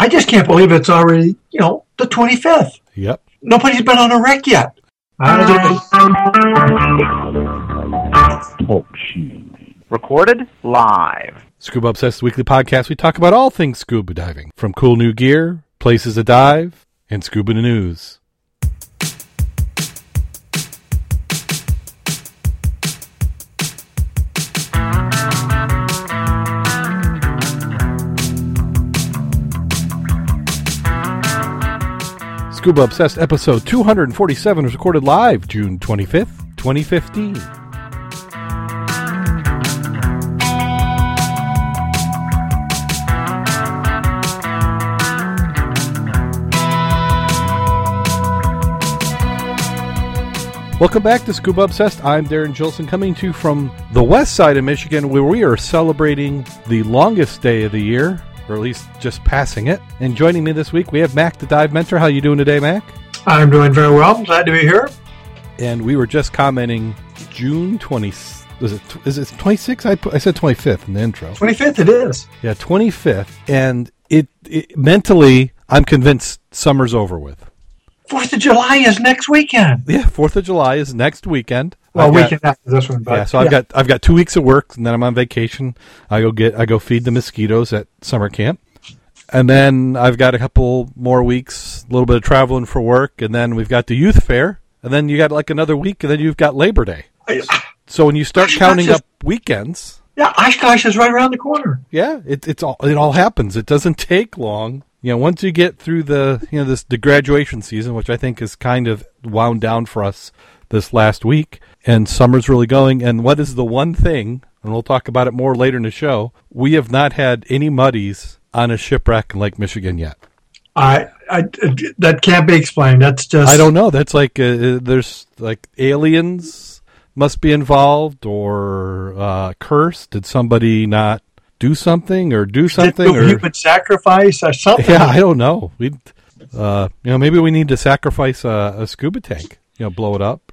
I just can't believe it's already, you know, the 25th. Yep. Nobody's been on a wreck yet. I don't- Talk Recorded live. Scuba Obsessed Weekly Podcast. We talk about all things scuba diving, from cool new gear, places to dive, and scuba news. Scuba Obsessed episode 247 was recorded live June 25th, 2015. Welcome back to Scuba Obsessed. I'm Darren Gilson coming to you from the west side of Michigan where we are celebrating the longest day of the year, or at least just passing it. And joining me this week, we have Mac the Dive Mentor. How you doing today, Mac? I'm doing very well. Glad to be here. And we were just commenting June 20 was it is it 26? I I said 25th in the intro. 25th it is. Yeah, 25th and it, it mentally I'm convinced summer's over with. Fourth of July is next weekend. Yeah, 4th of July is next weekend. Well, I've got- weekend after this one, but yeah, so I've got I've got two weeks of work, and then I'm on vacation. I go get I go feed the mosquitoes at summer camp, and then I've got a couple more weeks, a little bit of traveling for work, and then we've got the youth fair, and then you got like another week, and then you've got Labor Day. So when you start counting that's up weekends, yeah, Oshkosh is right around the corner. yeah, it, it's all it all happens. It doesn't take long. You know, once you get through the you know this the graduation season, which I think is kind of wound down for us this last week, and summer's really going. And what is the one thing? And we'll talk about it more later in the show. We have not had any muddies on a shipwreck in Lake Michigan yet. I, I, that can't be explained. That's just I don't know. That's like uh, uh, there's like aliens must be involved or uh, cursed. Did somebody not do something or do something or human sacrifice or something. Yeah, I don't know. We, uh, you know, maybe we need to sacrifice a, a scuba tank. You know, blow it up.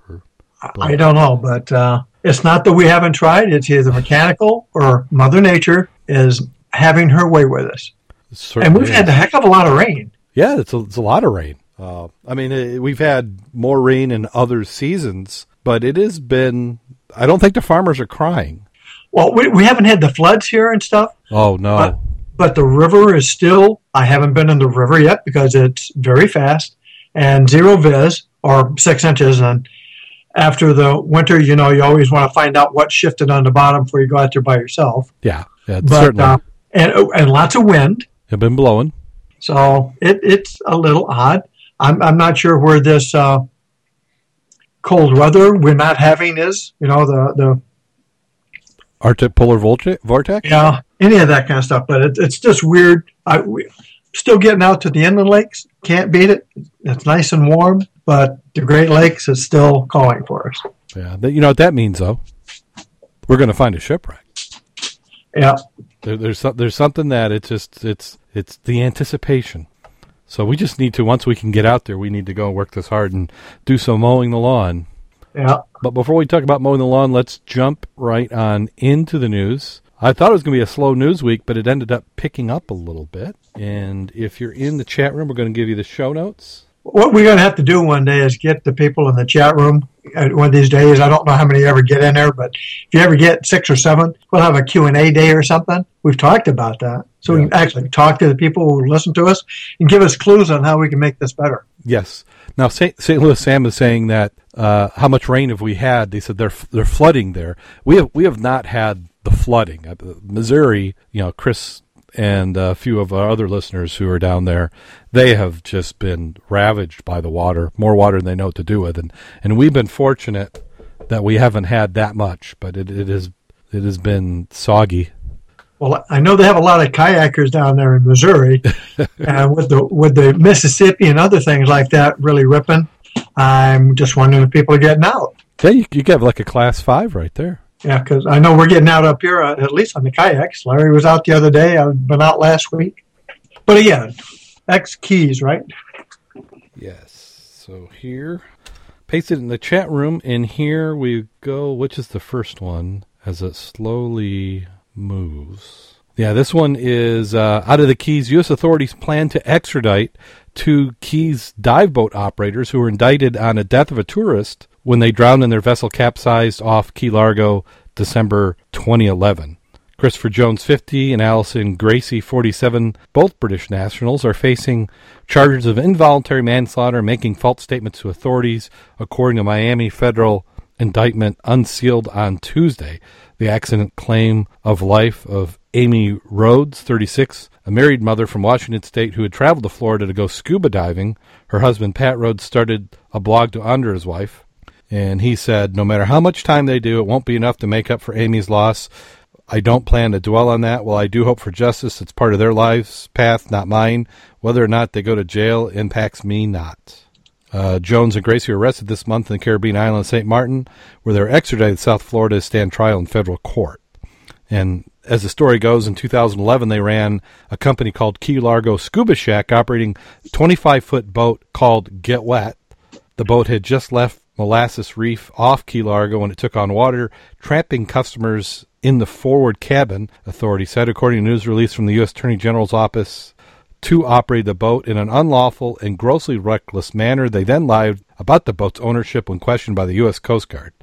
I don't know, but uh, it's not that we haven't tried. It's either mechanical or Mother Nature is having her way with us. it And we've certainly had a heck of a lot of rain. yeah, it's a, it's a lot of rain. Uh, I mean, uh we've had more rain in other seasons, but it has been. I don't think the farmers are crying. Well, we, we haven't had the floods here and stuff, Oh no, But- but the river is still, I haven't been in the river yet because it's very fast and zero vis or six inches. And after the winter, you know, you always want to find out what shifted on the bottom before you go out there by yourself. yeah, yeah, But, certainly. uh, and, and lots of wind. have been blowing. So it, it's a little odd. I'm, I'm not sure where this uh, cold weather we're not having is. You know, the, the Arctic polar vortex. vortex? yeah, any of that kind of stuff. But it, it's just weird. I, we, still getting out to the inland lakes. Can't beat it. It's nice and warm, but the Great Lakes is still calling for us. Yeah, you know what that means though. We're going to find a shipwreck. Yeah, There, there's there's something that it's just it's it's the anticipation. So we just need to once we can get out there, we need to go and work this hard and do some mowing the lawn. yeah. But before we talk about mowing the lawn, let's jump right on into the news. I thought it was going to be a slow news week, but it ended up picking up a little bit. And if you're in the chat room, we're going to give you the show notes. What we're going to have to do one day is get the people in the chat room uh, one of these days. I don't know how many ever get in there, but if you ever get six or seven, we'll have a Q&A day or something. We've talked about that. So we can actually talk to the people who listen to us and give us clues on how we can make this better. Yes. Now, St. St. Louis Sam is saying that uh, how much rain have we had? They said they're they're flooding there. We have we have not had the flooding. Uh, Missouri, you know, Chris and a few of our other listeners who are down there, they have just been ravaged by the water, more water than they know what to do with, and and we've been fortunate that we haven't had that much, but it, it is it has been soggy. Well, I know they have a lot of kayakers down there in Missouri, and with the with the Mississippi and other things like that really ripping, I'm just wondering if people are getting out. Yeah, you, you get like a class five right there. Yeah, because I know we're getting out up here, uh, at least on the kayaks. Larry was out the other day. I've been out last week. But again, X keys, right? Yes. So here, paste it in the chat room, and here we go. Which is the first one as it slowly moves? Yeah, this one is uh, out of the Keys. U.S. authorities plan to extradite two Keys dive boat operators who were indicted on a death of a tourist when they drowned in their vessel capsized off Key Largo December 2011. Christopher Jones, 50, and Allison Gracie, 47, both British nationals, are facing charges of involuntary manslaughter making false statements to authorities, according to Miami federal indictment unsealed on Tuesday. The accident claim of life of Amy Rhodes, 36, a married mother from Washington State who had traveled to Florida to go scuba diving. Her husband, Pat Rhodes, started a blog to honor his wife. And he said, No matter how much time they do, it won't be enough to make up for Amy's loss. I don't plan to dwell on that. While I do hope for justice, it's part of their life's path, not mine. Whether or not they go to jail impacts me not. Uh, Jones and Gracie were arrested this month in the Caribbean island of St. Martin, where they were extradited to South Florida to stand trial in federal court. And as the story goes, in 2011, they ran a company called Key Largo Scuba Shack, operating a 25 foot boat called Get Wet. The boat had just left Molasses Reef off Key Largo when it took on water, trapping customers in the forward cabin, authority said, according to news release from the U.S. Attorney General's office. Two operated the boat in an unlawful and grossly reckless manner. They then lied about the boat's ownership when questioned by the U.S. Coast Guard.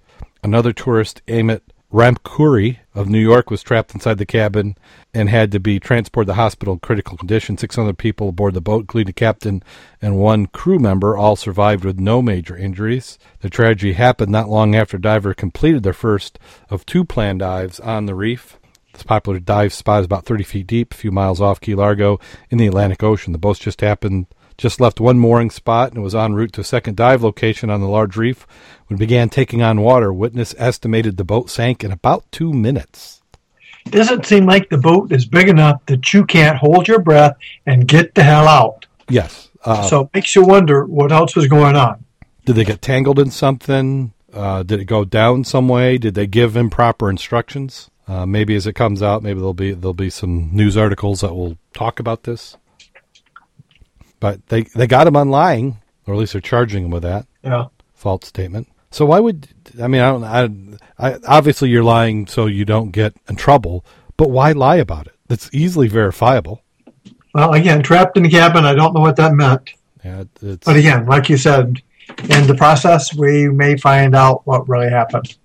Another tourist, Amit Ramkuri of New York was trapped inside the cabin and had to be transported to the hospital in critical condition. Six other people aboard the boat, including the captain and one crew member, all survived with no major injuries. The tragedy happened not long after divers completed their first of two planned dives on the reef. This popular dive spot is about 30 feet deep, a few miles off Key Largo in the Atlantic Ocean. The boats just happened just left one mooring spot and was en route to a second dive location on the large reef when it began taking on water. Witness estimated the boat sank in about two minutes. Doesn't seem like the boat is big enough that you can't hold your breath and get the hell out. Yes. Uh, so it makes you wonder what else was going on. Did they get tangled in something? Uh, did it go down some way? Did they give improper instructions? Uh, maybe as it comes out, maybe there'll be there'll be some news articles that will talk about this. But they they got him on lying, or at least they're charging him with that. Yeah. False statement. So why would I mean I don't I, I obviously you're lying so you don't get in trouble, but why lie about it? It's easily verifiable. Well, again, trapped in the cabin. I don't know what that meant. Yeah, it's, But again, like you said, in the process, we may find out what really happened.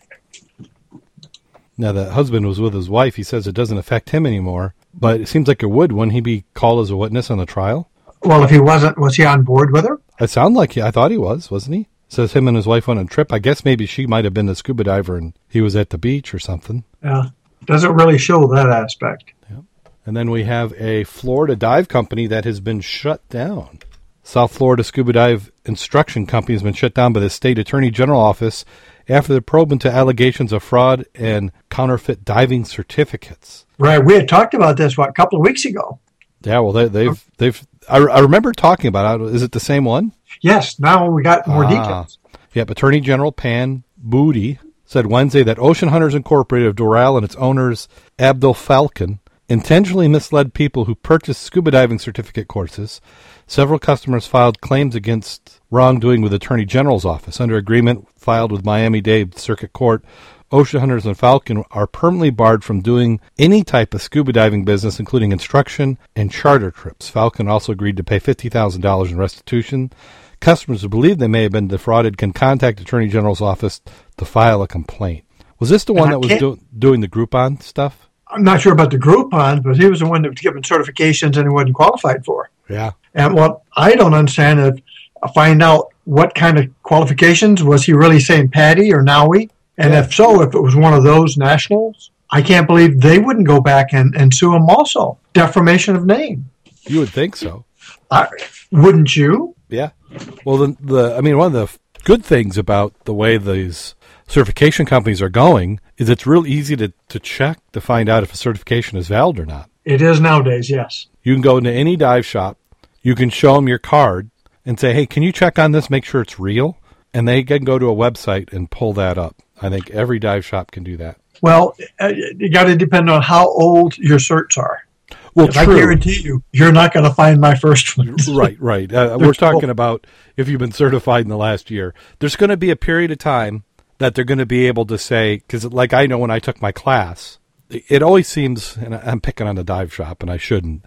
now the husband was with his wife. He says it doesn't affect him anymore, but it seems like it would. Wouldn't he be called as a witness on the trial? Well, if he wasn't, was he on board with her? It sounded like he, I thought he was, wasn't he? Says him and his wife went on a trip. I guess maybe she might have been the scuba diver and he was at the beach or something. Yeah. Doesn't really show that aspect. Yeah. And then we have a Florida dive company that has been shut down. South Florida Scuba Dive Instruction Company has been shut down by the state attorney general office after the probe into allegations of fraud and counterfeit diving certificates. Right. We had talked about this, what, a couple of weeks ago. Yeah, well, they, they've they've. I, I remember talking about it. Is it the same one? Yes. Now we got more Ah. details. Yep, Attorney General Pam Bondi said Wednesday that Ocean Hunters Incorporated of Doral and its owners Abdul Falcon intentionally misled people who purchased scuba diving certificate courses. Several customers filed claims against wrongdoing with Attorney General's office. Under agreement filed with Miami-Dade Circuit Court, Ocean Hunters and Falcon are permanently barred from doing any type of scuba diving business, including instruction and charter trips. Falcon also agreed to pay $50,000 in restitution. Customers who believe they may have been defrauded can contact Attorney General's office to file a complaint. Was this the one that was do- doing the Groupon stuff? I'm not sure about the Groupon, but he was the one that was given certifications and he wasn't qualified for. Yeah. And what I don't understand is uh, find out what kind of qualifications was he really saying PADI or NAUI? And Yeah. if so, if it was one of those nationals, I can't believe they wouldn't go back and, and sue him also. Defamation of name. You would think so. I, wouldn't you? Yeah. Well, the, the I mean, one of the good things about the way these certification companies are going is it's real easy to, to check to find out if a certification is valid or not. It is nowadays, yes. You can go into any dive shop, you can show them your card and say, hey, can you check on this, make sure it's real? And they can go to a website and pull that up. I think every dive shop can do that. Well, uh, you got to depend on how old your certs are. Well, 'Cause I guarantee you, you're not going to find my first one. right, right. Uh, we're talking about if you've been certified in the last year. There's going to be a period of time that they're going to be able to say, because like I know when I took my class, it always seems, and I'm picking on the dive shop, and I shouldn't,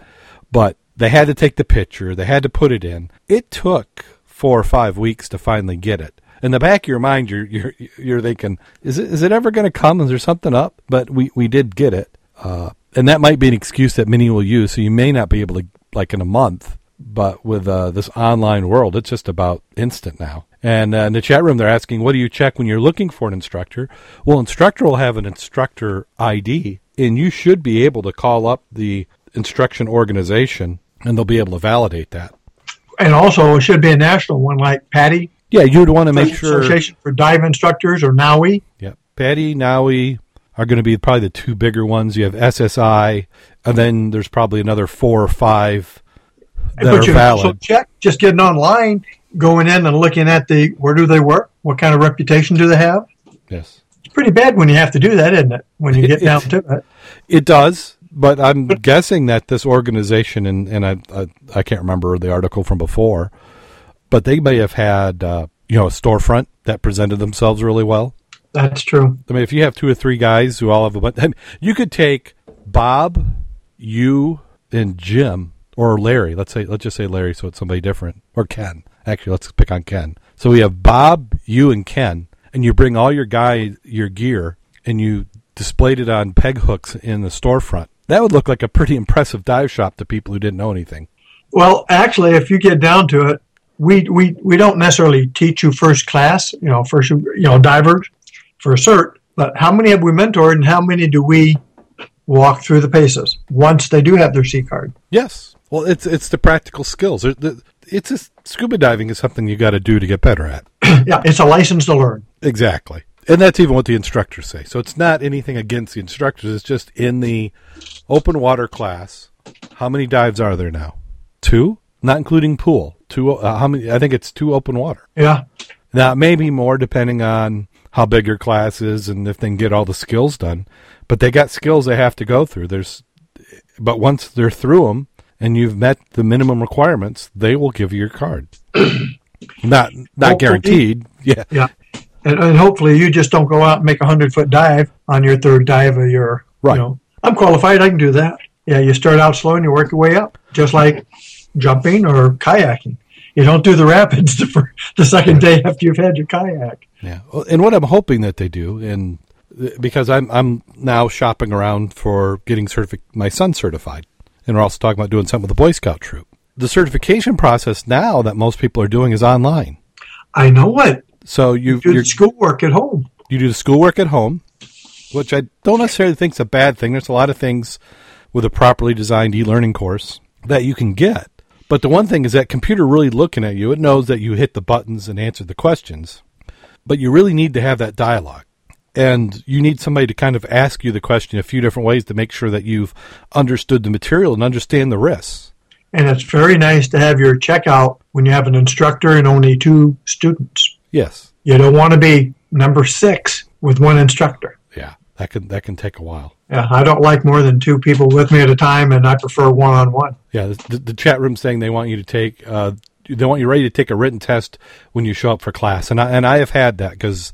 but they had to take the picture, they had to put it in. It took four or five weeks to finally get it. In the back of your mind, you're you're you're thinking, is it is it ever going to come? Is there something up? But we we did get it, uh, and that might be an excuse that many will use. So you may not be able to like in a month, but with uh, this online world, it's just about instant now. And uh, in the chat room, they're asking, what do you check when you're looking for an instructor? Well, instructor will have an instructor ID, and you should be able to call up the instruction organization, and they'll be able to validate that. And also, it should be a national one like PADI. Yeah, you'd want to make sure. Association for Dive Instructors or NAUI. Yeah, PADI NAUI are going to be probably the two bigger ones. You have SSI, and then there's probably another four or five that but are valid. also check just getting online, going in and looking at the where do they work, what kind of reputation do they have. yes. It's pretty bad when you have to do that, isn't it? When you get down to it. It does, but I'm guessing that this organization, and, and I, I I can't remember the article from before, but they may have had uh, you know a storefront that presented themselves really well. That's true. I mean, if you have two or three guys who all have a bunch, I mean, you could take Bob, you, and Jim or Larry. Let's say let's just say Larry, so it's somebody different, or Ken. Actually, let's pick on Ken. So we have Bob, you, and Ken, and you bring all your guy your gear, and you displayed it on peg hooks in the storefront. That would look like a pretty impressive dive shop to people who didn't know anything. Well, actually, if you get down to it, we we we don't necessarily teach you first class, you know, first you know divers for a cert. But how many have we mentored, and how many do we walk through the paces once they do have their C card? Yes. Well, it's it's the practical skills. It's a, scuba diving is something you got to do to get better at. yeah, it's a license to learn. Exactly. And that's even what the instructors say. So it's not anything against the instructors. It's just in the open water class. How many dives are there now? Two, not including pool. Two. Uh, how many? I think it's two open water. Yeah, Now maybe more depending on how big your class is and if they can get all the skills done. But they got skills they have to go through. There's, but once they're through them and you've met the minimum requirements, they will give you your card. not not Hopefully. guaranteed. Yeah. yeah, and, and hopefully you just don't go out and make a hundred foot dive on your third dive of your. Right. You know, I'm qualified. I can do that. Yeah, you start out slow and you work your way up, just like jumping or kayaking. You don't do the rapids the, the second day after you've had your kayak. Yeah, and what I'm hoping that they do, and uh, because I'm I'm now shopping around for getting certific my son certified, and we're also talking about doing something with the Boy Scout troop. The certification process now that most people are doing is online. I know it. So you Do you the schoolwork at home. you do the schoolwork at home, which I don't necessarily think is a bad thing. There's a lot of things with a properly designed e-learning course that you can get. But the one thing is that computer really looking at you, it knows that you hit the buttons and answered the questions. But you really need to have that dialogue. And you need somebody to kind of ask you the question a few different ways to make sure that you've understood the material and understand the risks. And it's very nice to have your checkout when you have an instructor and only two students. Yes. You don't want to be number six with one instructor. That can that can take a while. Yeah, I don't like more than two people with me at a time, and I prefer one on one. Yeah, the, the chat room saying they want you to take, uh, they want you ready to take a written test when you show up for class, and I and I have had that because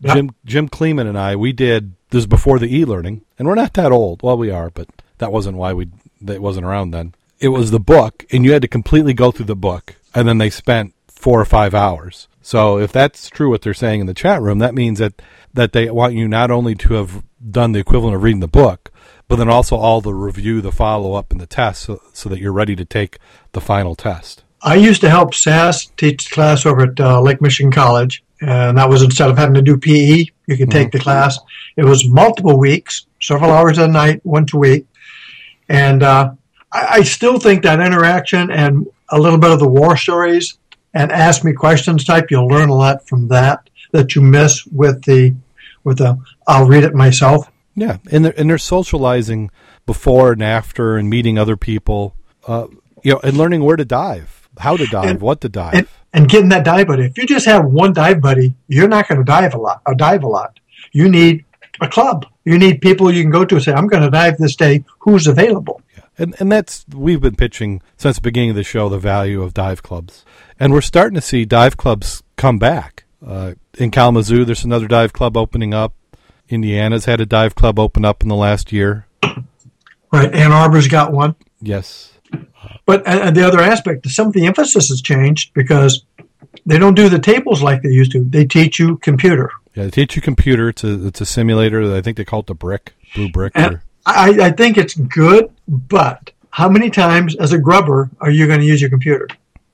Yeah. Jim Jim Kleeman and I we did this is before the e-learning, and we're not that old. Well, we are, but that wasn't why we that wasn't around then. It was the book, and you had to completely go through the book, and then they spent four or five hours. So if that's true what they're saying in the chat room, that means that that they want you not only to have done the equivalent of reading the book, but then also all the review, the follow up, and the test, so, so that you're ready to take the final test. I used to help SAS teach class over at uh, Lake Michigan College, and that was instead of having to do PE, you could take the class. It was multiple weeks, several hours a night, once a week, and uh, I, I still think that interaction and a little bit of the war stories and ask me questions type, you'll learn a lot from that that you miss with the with the I'll read it myself. Yeah, and they're and they're socializing before and after, and meeting other people, uh, you know, and learning where to dive, how to dive, And- what to dive. and, and getting that dive buddy. If you just have one dive buddy, you're not going to dive a lot. Or dive a lot. You need a club. You need people you can go to and say, "I'm going to dive this day. Who's available?" And and that's we've been pitching since the beginning of the show the value of dive clubs, and we're starting to see dive clubs come back. Uh, in Kalamazoo, there's another dive club opening up. Indiana's had a dive club open up in the last year. Right. Ann Arbor's got one. Yes. But and the other aspect, some of the emphasis has changed because they don't do the tables like they used to. They teach you computer. Yeah, they teach you computer. It's a, it's a simulator. I think they call it the brick, blue brick. And I, I think it's good, but how many times as a grubber are you going to use your computer?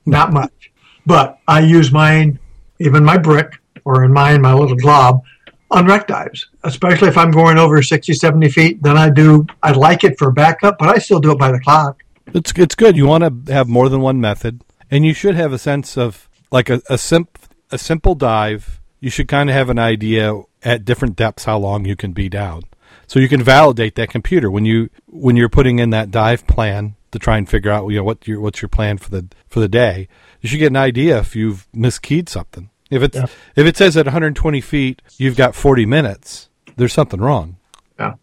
Not much. But I use mine, even my brick, or in mine, my little glob, on wreck dives, especially if I'm going over 60, 70 feet. Then I do, I like it for backup, but I still do it by the clock. It's, it's good. You want to have more than one method, and you should have a sense of like a, a, simp, a simple dive. You should kind of have an idea at different depths how long you can be down. So you can validate that computer when you when you're putting in that dive plan to try and figure out you know what your what's your plan for the for the day. You should get an idea if you've miskeyed something. If it's Yeah. if it says at 120 feet you've got 40 minutes, there's something wrong. Yeah.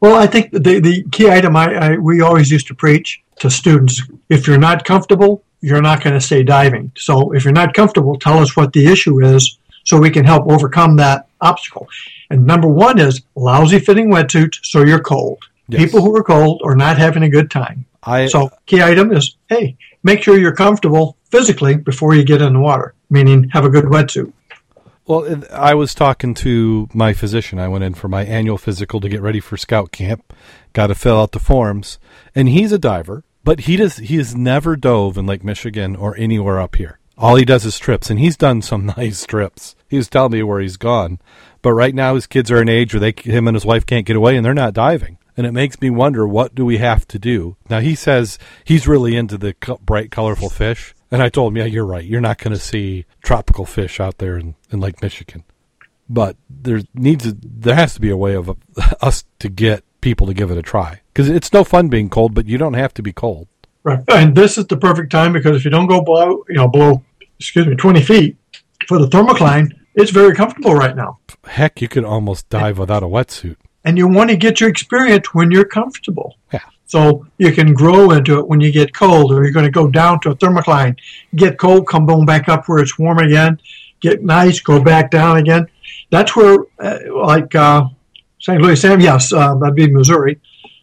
Well, I think the the key item I, I we always used to preach to students: if you're not comfortable, you're not going to stay diving. So if you're not comfortable, tell us what the issue is, so we can help overcome that obstacle. And number one is lousy fitting wetsuits, so you're cold. Yes. People who are cold are not having a good time. I So key item is, hey, make sure you're comfortable physically before you get in the water. Meaning, have a good wetsuit. Well, I was talking to my physician. I went in for my annual physical to get ready for scout camp. Got to fill out the forms, and he's a diver, but he does he has never dove in Lake Michigan or anywhere up here. All he does is trips, and he's done some nice trips. He was telling me where he's gone, but right now his kids are an age where they him and his wife can't get away, and they're not diving. And it makes me wonder what do we have to do now? He says he's really into the co- bright, colorful fish, and I told him, yeah, you're right. You're not going to see tropical fish out there in, in Lake Michigan. But there needs a, there has to be a way of uh, us to get people to give it a try because it's no fun being cold, but you don't have to be cold. Right. And this is the perfect time because if you don't go below, you know, below, excuse me, 20 feet for the thermocline, it's very comfortable right now. Heck, you could almost dive without a wetsuit. And you want to get your experience when you're comfortable. Yeah. So you can grow into it when you get cold, or you're going to go down to a thermocline, get cold, come on back up where it's warm again, get nice, go back down again. That's where, uh, like uh, St. Louis, Sam, yes, uh, that'd be Missouri.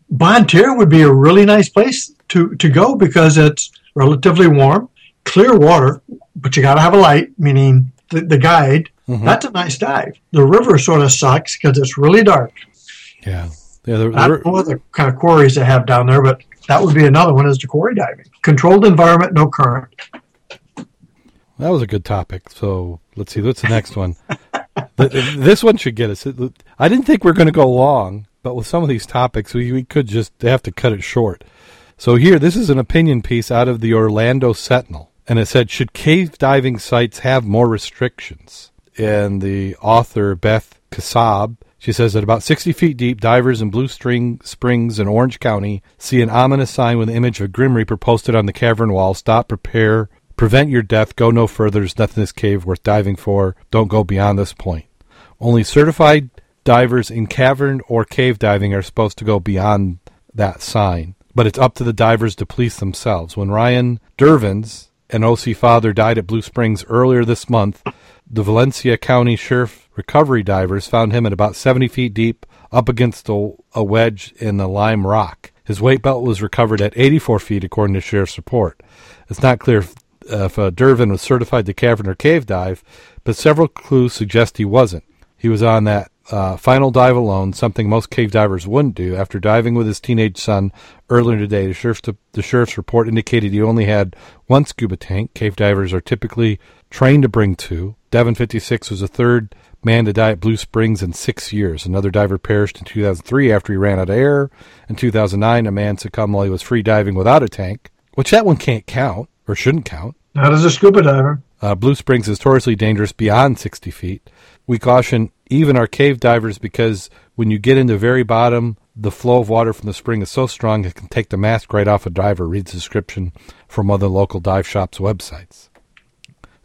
Bonne Terre would be a really nice place to, to go because it's relatively warm, clear water, but you got to have a light, meaning the, the guide. Mhm. That's a nice dive. The river sort of sucks because it's really dark. Yeah, yeah. The, I don't know what the kind of quarries they have down there, but that would be another one is the quarry diving. Controlled environment, no current. that was a good topic. So let's see. What's the next one? The- this one should get us. I didn't think we are going to go long, but with some of these topics, we, we could just have to cut it short. So here, this is an opinion piece out of the Orlando Sentinel, and it said, "Should cave diving sites have more restrictions?" And the author Beth Kassab, she says that about 60 feet deep, divers in Blue String Springs in Orange County see an ominous sign with the image of a Grim Reaper posted on the cavern wall. Stop, prepare, prevent your death. Go no further. There's nothing in this cave worth diving for. Don't go beyond this point. Only certified divers in cavern or cave diving are supposed to go beyond that sign. But it's up to the divers to police themselves. When Ryan Dervins, an OC father, died at Blue Springs earlier this month, the Volusia County Sheriff recovery divers found him at about 70 feet deep up against a, a wedge in the lime rock. His weight belt was recovered at 84 feet, according to sheriff's report. It's not clear if, uh, if uh, Dervin was certified to cavern or cave dive, but several clues suggest he wasn't. He was on that uh, final dive alone, something most cave divers wouldn't do. After diving with his teenage son earlier today, the sheriff's, the sheriff's report indicated he only had one scuba tank. Cave divers are typically trained to bring two. Devon 56 was the third man to die at Blue Springs in six years. Another diver perished in 2003 after he ran out of air. In 2009, a man succumbed while he was free diving without a tank, which that one can't count, or shouldn't count. Not as a scuba diver. Uh, Blue Springs is notoriously dangerous beyond 60 feet. We caution even our cave divers because when you get into the very bottom, the flow of water from the spring is so strong it can take the mask right off a diver. Read the description from other local dive shops' websites.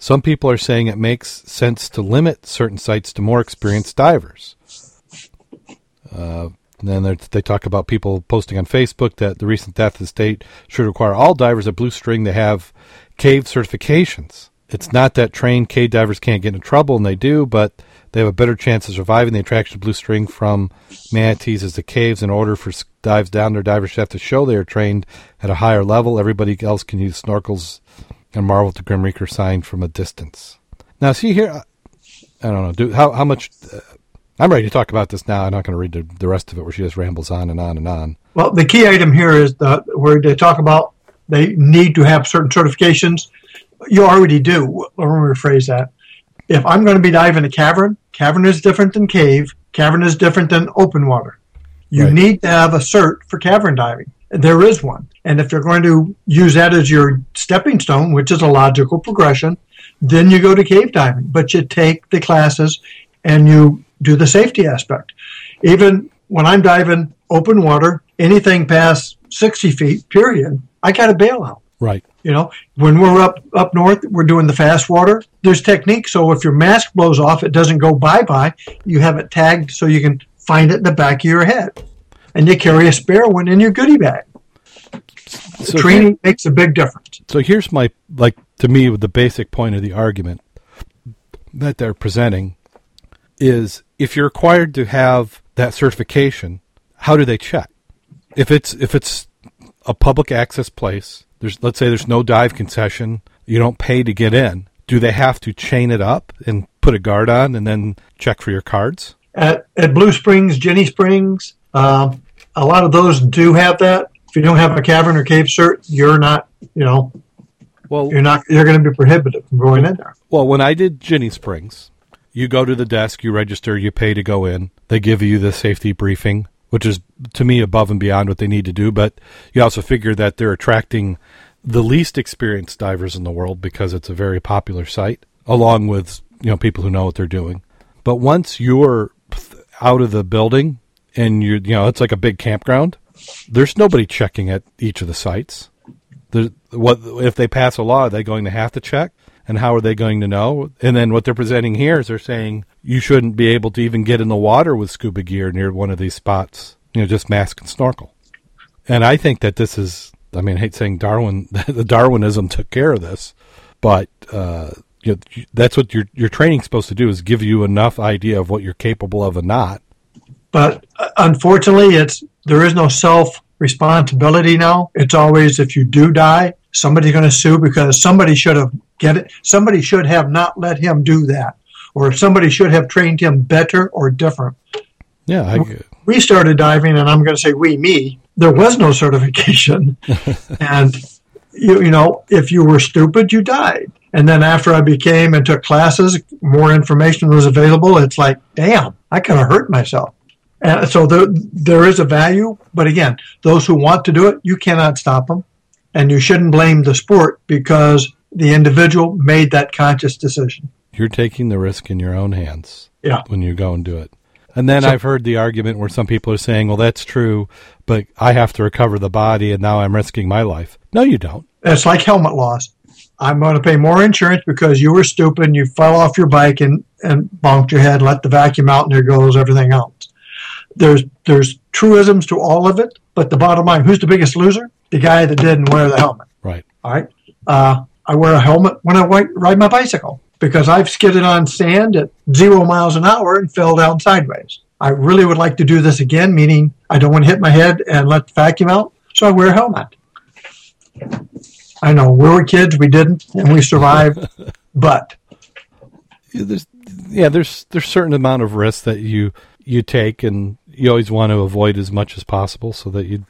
Some people are saying it makes sense to limit certain sites to more experienced divers. Uh, then they're- talk about people posting on Facebook that the recent death of the state should require all divers at Blue Spring to have cave certifications. It's not that trained cave divers can't get in trouble, and they do, but They have a better chance of surviving the attraction of blue spring from manatees as the caves. In order for dives down there, divers have to show they are trained at a higher level. Everybody else can use snorkels and marvel at the Grim Reaper sign from a distance. Now, see here, I don't know, do, how, how much. Uh, I'm ready to talk about this now. I'm not going to read the, the rest of it where she just rambles on and on and on. Well, the key item here is the, where they talk about they need to have certain certifications. You already do. Let me rephrase that. If I'm going to be diving a cavern, cavern is different than cave. Cavern is different than open water. You right. need to have a cert for cavern diving. There is one. And if you're going to use that as your stepping stone, which is a logical progression, then you go to cave diving. But you take the classes and you do the safety aspect. Even when I'm diving open water, anything past 60 feet, period, I got a bailout. Right. You know, when we're up up north, we're doing the fast water. There's technique. So if your mask blows off, it doesn't go bye bye. You have it tagged so you can find it in the back of your head, and you carry a spare one in your goodie bag. So Training here, makes a big difference. So here's my like to me the basic point of the argument that they're presenting is if you're required to have that certification, how do they check? If it's if it's a public access place, there's let's say there's no dive concession, you don't pay to get in. Do they have to chain it up and put a guard on and then check for your cards? At, at Blue Springs, Ginnie Springs, uh, a lot of those do have that. If you don't have a cavern or cave cert, you're not, you know, well, you're not, you're going to be prohibited from going in there. Well, when I did Ginnie Springs, you go to the desk, you register, you pay to go in. They give you the safety briefing which is to me above and beyond what they need to do. But you also figure that they're attracting the least experienced divers in the world because it's a very popular site, along with you know people who know what they're doing. But once you're out of the building and you you know it's like a big campground, there's nobody checking at each of the sites. There's, what if they pass a law? Are they going to have to check? And how are they going to know? And then what they're presenting here is they're saying you shouldn't be able to even get in the water with scuba gear near one of these spots. You know, just mask and snorkel. And I think that this is, I mean, I hate saying Darwin, the Darwinism took care of this, but uh, you know, that's what your your training's supposed to do is give you enough idea of what you're capable of and not. But uh, unfortunately, it's there is no self responsibility now. It's always if you do die, somebody's going to sue because somebody should have get it. Somebody should have not let him do that or somebody should have trained him better or different. Yeah, I, we started diving, and I'm going to say we, me. There was no certification, and you, you know, if you were stupid, you died. And then after I became and took classes, more information was available. It's like, damn, I kind of hurt myself. And so there, there is a value, but again, those who want to do it, you cannot stop them, and you shouldn't blame the sport because the individual made that conscious decision. You're taking the risk in your own hands. Yeah. When you go and do it. And then so, I've heard the argument where some people are saying, well, that's true, but I have to recover the body and now I'm risking my life. No, you don't. It's like helmet loss. I'm going to pay more insurance because you were stupid and you fell off your bike and, and bonked your head, let the vacuum out, and there goes everything else. There's, there's truisms to all of it, but the bottom line who's the biggest loser? The guy that didn't wear the helmet. Right. All right. Uh, I wear a helmet when I ride my bicycle because I've skidded on sand at zero miles an hour and fell down sideways. I really would like to do this again, meaning I don't want to hit my head and let the vacuum out, so I wear a helmet. I know we were kids, we didn't, and we survived, but yeah, there's yeah, there's there's certain amount of risk that you you take, and you always want to avoid as much as possible so that you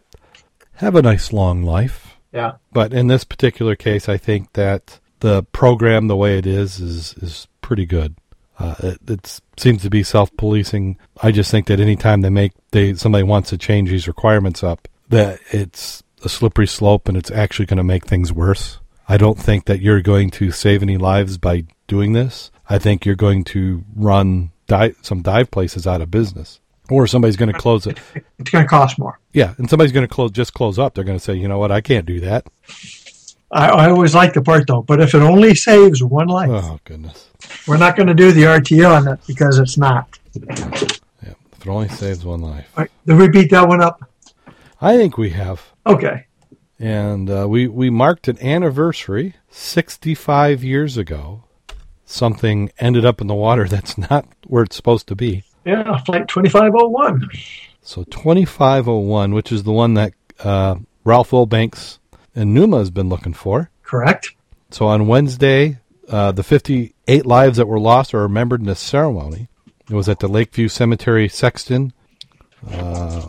have a nice long life. Yeah. But in this particular case, I think that the program the way it is is is pretty good. Uh, it, it seems to be self policing. I just think that anytime they make they somebody wants to change these requirements up, that it's a slippery slope and it's actually going to make things worse. I don't think that you're going to save any lives by doing this. I think you're going to run dive, some dive places out of business, or somebody's going to close it. It's going to cost more. Yeah, and somebody's going to close just close up. They're going to say, you know what, I can't do that. I, I, always like the part though, but if it only saves one life, oh goodness, we're not going to do the RTO on it because it's not. Yeah, if it only saves one life. Right, did we beat that one up? I think we have. Okay. And uh, we we marked an anniversary 65 years ago something ended up in the water that's not where it's supposed to be. Yeah, flight 2501. So 2501, which is the one that uh, Ralph Wilbanks and NUMA has been looking for. Correct. So on Wednesday, uh, the 58 lives that were lost are remembered in a ceremony. It was at the Lakeview Cemetery, Sexton. Uh,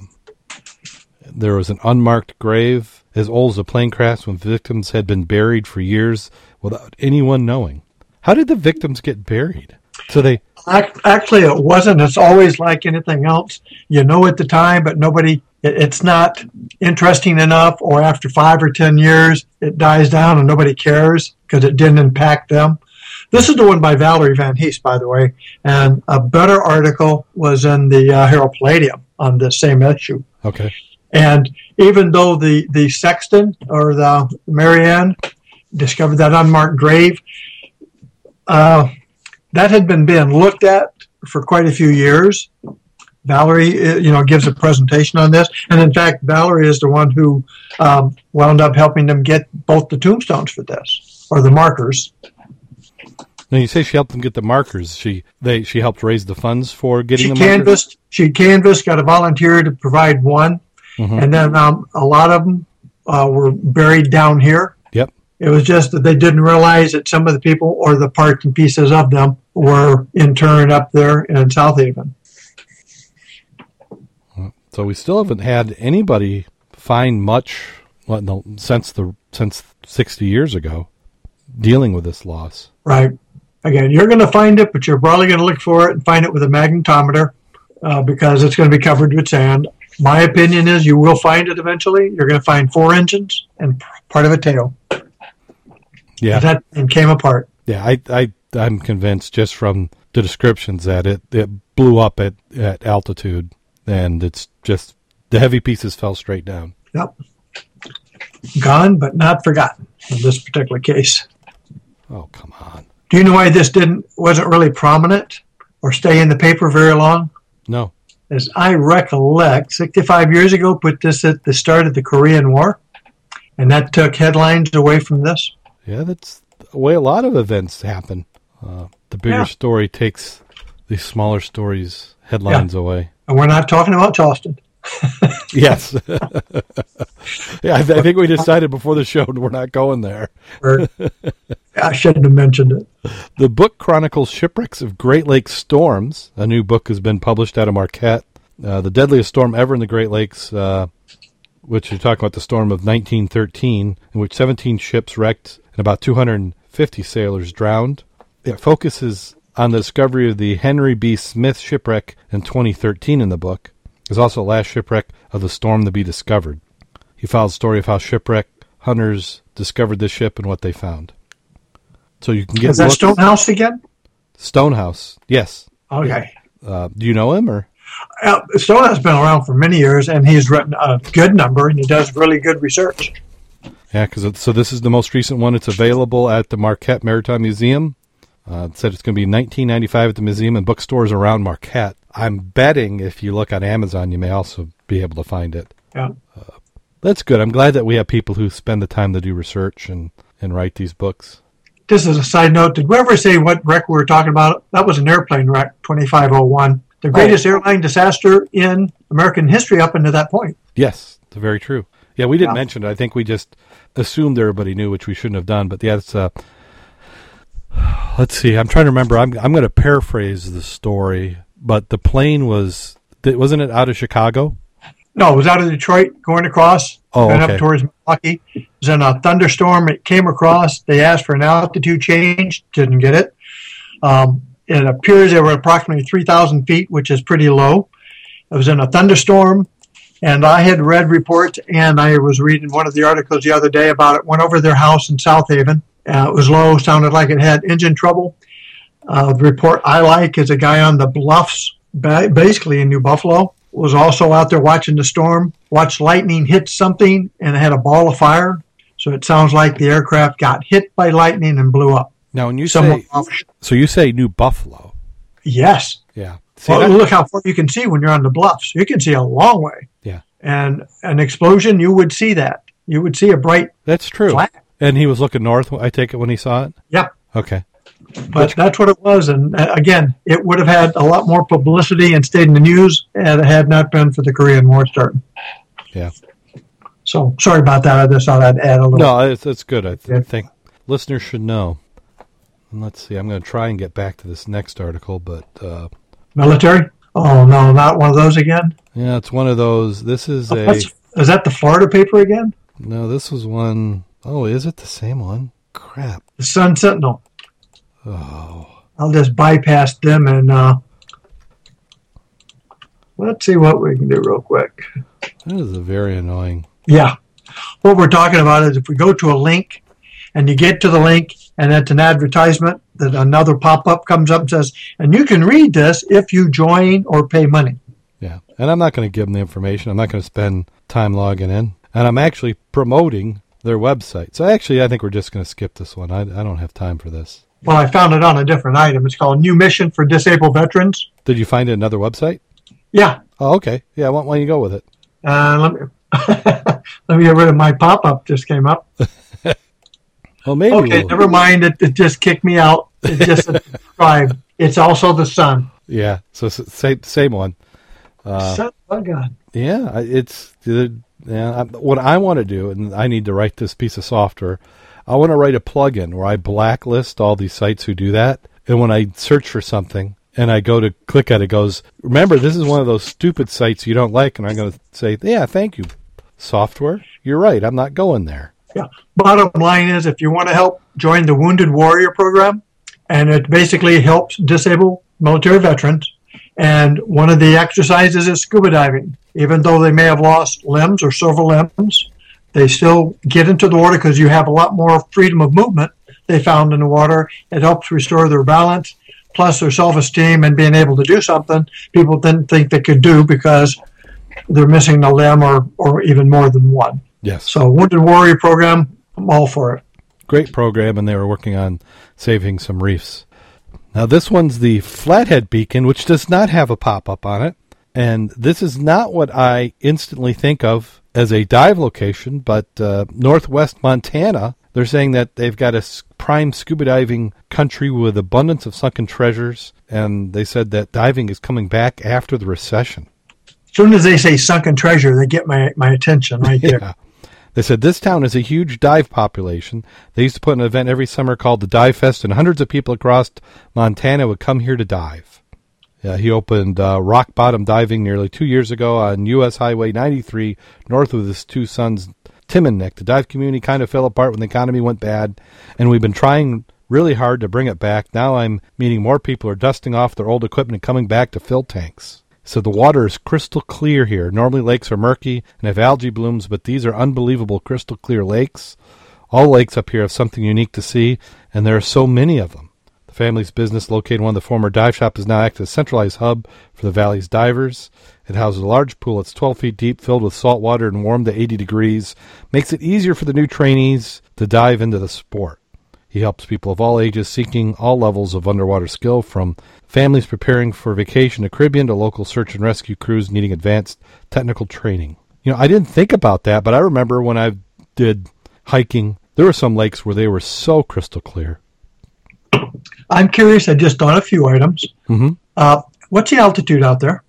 there was an unmarked grave as old as a plane crash when victims had been buried for years without anyone knowing. How did the victims get buried? So they actually it wasn't. It's always like anything else. You know at the time, but nobody. It, it's not interesting enough. Or after five or ten years, it dies down and nobody cares because it didn't impact them. This is the one by Valerie Van Heest, by the way. And a better article was in the uh, Herald Palladium on the same issue. Okay. And even though the, the sexton or the Marianne discovered that unmarked grave, uh, that had been being looked at for quite a few years. Valerie, uh, you know, gives a presentation on this, and in fact, Valerie is the one who um, wound up helping them get both the tombstones for this or the markers. Now you say she helped them get the markers. She they she helped raise the funds for getting. She the canvassed. Markers? She canvassed. Got a volunteer to provide one, mm-hmm. and then um, a lot of them uh, were buried down here. It was just that they didn't realize that some of the people or the parts and pieces of them were interned up there in South Haven. So we still haven't had anybody find much well, no, since the since sixty years ago dealing with this loss. Right. Again, you're going to find it, but you're probably going to look for it and find it with a magnetometer uh, because it's going to be covered with sand. My opinion is you will find it eventually. You're going to find four engines and part of a tail. Yeah, that and came apart. Yeah, I I I'm convinced just from the descriptions that it, it blew up at, at altitude and it's just the heavy pieces fell straight down. Yep. Gone but not forgotten in this particular case. Oh come on. Do you know why this didn't wasn't really prominent or stay in the paper very long? No. As I recollect, 65 years ago, put this at the start of the Korean War, and that took headlines away from this. Yeah, that's the way a lot of events happen. Uh, the bigger yeah. story takes the smaller stories headlines yeah. away. And we're not talking about Charleston. yes. yeah, I, th- I, think we decided before the show we're not going there. I shouldn't have mentioned it. The book chronicles shipwrecks of Great Lakes storms. A new book has been published out of Marquette. Uh, the deadliest storm ever in the Great Lakes, uh, which you're talking about the storm of 1913, in which 17 ships wrecked and about 250 sailors drowned. It focuses on the discovery of the Henry B. Smith shipwreck in 2013 in the book. There's also the last shipwreck of the storm to be discovered. He follows the story of how shipwreck hunters discovered the ship and what they found. So you can get. Is that Stonehouse again? Stonehouse, yes. Okay. Uh, do you know him or? Uh, Stonehouse has been around for many years, and he's written a good number, and he does really good research. Yeah, because so this is the most recent one. It's available at the Marquette Maritime Museum. Uh, it said it's going to be 1995 at the museum and bookstores around Marquette. I'm betting if you look on Amazon, you may also be able to find it. Yeah. Uh, that's good. I'm glad that we have people who spend the time to do research and, and write these books. This is a side note, did we ever say what wreck we were talking about? That was an airplane wreck, 2501. The greatest oh. airline disaster in American history up until that point. Yes, it's very true. Yeah, we didn't mention it. I think we just assumed everybody knew, which we shouldn't have done. But yeah, it's uh, let's see. I'm trying to remember. I'm I'm going to paraphrase the story, but the plane was wasn't it out of Chicago? No, it was out of Detroit, going across, oh, going okay. up towards Milwaukee. It was in a thunderstorm. It came across. They asked for an altitude change, didn't get it. Um, it appears they were approximately 3,000 feet, which is pretty low. It was in a thunderstorm, and I had read reports, and I was reading one of the articles the other day about it. Went over their house in South Haven, uh, it was low, sounded like it had engine trouble. Uh, the report I like is a guy on the bluffs, basically in New Buffalo, was also out there watching the storm, watched lightning hit something, and it had a ball of fire. So it sounds like the aircraft got hit by lightning and blew up. Now, when you say, so you say New Buffalo? Yes. Yeah. See, well, look how far you can see when you're on the bluffs. You can see a long way. Yeah. And an explosion, you would see that. You would see a bright. That's true. Flag. And he was looking north. I take it when he saw it. Yeah. Okay. But that's what it was. And uh, again, it would have had a lot more publicity and stayed in the news had it had not been for the Korean War starting. Yeah. So sorry about that. I just thought I'd add a little. No, it's, it's good. I, th- Yeah. Think listeners should know. And let's see. I'm going to try and get back to this next article, but uh, Military? Oh, no, not one of those again. yeah, it's one of those. This is Oh, a is that the Florida paper again? no. This was one oh is it the same one? Crap. The Sun Sentinel. Oh, I'll just bypass them and uh, let's see what we can do real quick. that is a very annoying. Yeah. What we're talking about is if we go to a link and you get to the link and it's an advertisement, that another pop up comes up and says, and you can read this if you join or pay money. Yeah, and I'm not going to give them the information. I'm not going to spend time logging in, and I'm actually promoting their website. So actually, I think we're just going to skip this one. I, I don't have time for this. Well, I found it on a different item. It's called New Mission for Disabled Veterans. Did you find another website? Yeah. Oh, okay. Yeah, why, why don't you go with it? Uh, let me let me get rid of my pop up. Just came up. Well, maybe. Okay, we'll- never mind. It, it just kicked me out. It just subscribed. It's also the sun. Yeah. So same same one. Uh, of a gun. yeah, it's the yeah. What I want to do, and I need to write this piece of software. I want to write a plugin where I blacklist all these sites who do that, and when I search for something and I go to click at it, it goes, "Remember, this is one of those stupid sites you don't like," and I'm going to say, "Yeah, thank you, software. You're right. I'm not going there." Yeah. Bottom line is, if you want to help, join the Wounded Warrior program, and it basically helps disabled military veterans. And one of the exercises is scuba diving. Even though they may have lost limbs or several limbs, they still get into the water because you have a lot more freedom of movement. They found in the water. It helps restore their balance, plus their self-esteem and being able to do something people didn't think they could do because they're missing a limb or, or even more than one. Yes. So Wounded Warrior program, I'm all for it. great program, and they were working on saving some reefs. Now, this one's the Flathead Beacon, which does not have a pop up on it. And this is not what I instantly think of as a dive location, but uh, northwest Montana. They're saying that they've got a prime scuba diving country with abundance of sunken treasures, and they said that diving is coming back after the recession. As soon as they say sunken treasure, they get my, my attention right there. They said this town has a huge dive population. They used to put an event every summer called the Dive Fest, and hundreds of people across Montana would come here to dive. Yeah, he opened uh, rock bottom diving nearly two years ago on U.S. Highway 93, north of his two sons, Tim and Nick. The dive community kind of fell apart when the economy went bad, and we've been trying really hard to bring it back. Now I'm meeting more people are dusting off their old equipment and coming back to fill tanks. So the water is crystal clear here. Normally lakes are murky and have algae blooms, but these are unbelievable crystal clear lakes. All lakes up here have something unique to see, and there are so many of them. The family's business, located in one of the former dive shops, is now acting as a centralized hub for the valley's divers. It houses a large pool that's 12 feet deep, filled with salt water and warmed to 80 degrees. Makes it easier for the new trainees to dive into the sport. He helps people of all ages seeking all levels of underwater skill, from families preparing for vacation to Caribbean to local search and rescue crews needing advanced technical training. You know, I didn't think about that, but I remember when I did hiking, there were some lakes where they were so crystal clear. I'm curious. I just on a few items. Mhm. Uh, what's the altitude out there?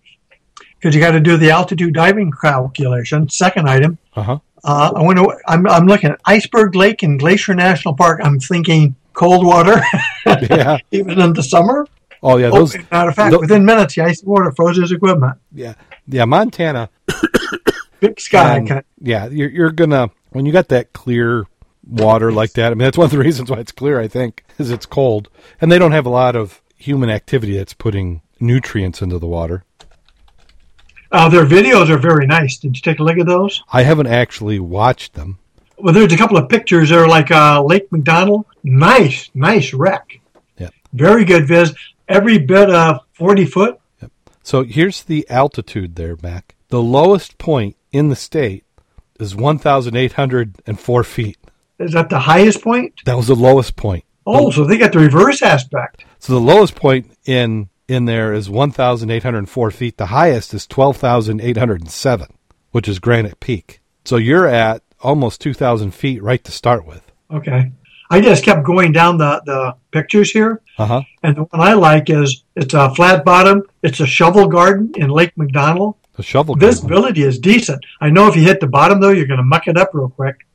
Because you got to do the altitude diving calculation. Second item. Uh huh. Uh, I wonder. I'm I'm looking at Iceberg Lake in Glacier National Park. I'm thinking cold water, Yeah. even in the summer. Oh yeah. Oh, Those. matter of fact, tho- within minutes, the ice water froze his equipment. Yeah. Yeah. Montana. Big sky. Um, yeah, you're, you're gonna when you got that clear water like that. I mean, that's one of the reasons why it's clear. I think is it's cold, and they don't have a lot of human activity that's putting nutrients into the water. Uh, their videos are very nice. Did you take a look at those? I haven't actually watched them. Well, there's a couple of pictures there, like uh, Lake McDonald. Nice, nice wreck. Yeah. Very good viz. Every bit of 40 foot. Yep. So here's the altitude there, Mac. The lowest point in the state is 1,804 feet. Is that the highest point? That was the lowest point. Oh, so they got the reverse aspect. So the lowest point in in there is 1,804 feet. The highest is 12,807, which is Granite Peak. So you're at almost 2,000 feet right to start with. Okay. I just kept going down the, the pictures here. Uh huh. And the one I like is it's a flat bottom. It's a shovel garden in Lake McDonald. The shovel. garden. Visibility is decent. I know if you hit the bottom though, you're going to muck it up real quick.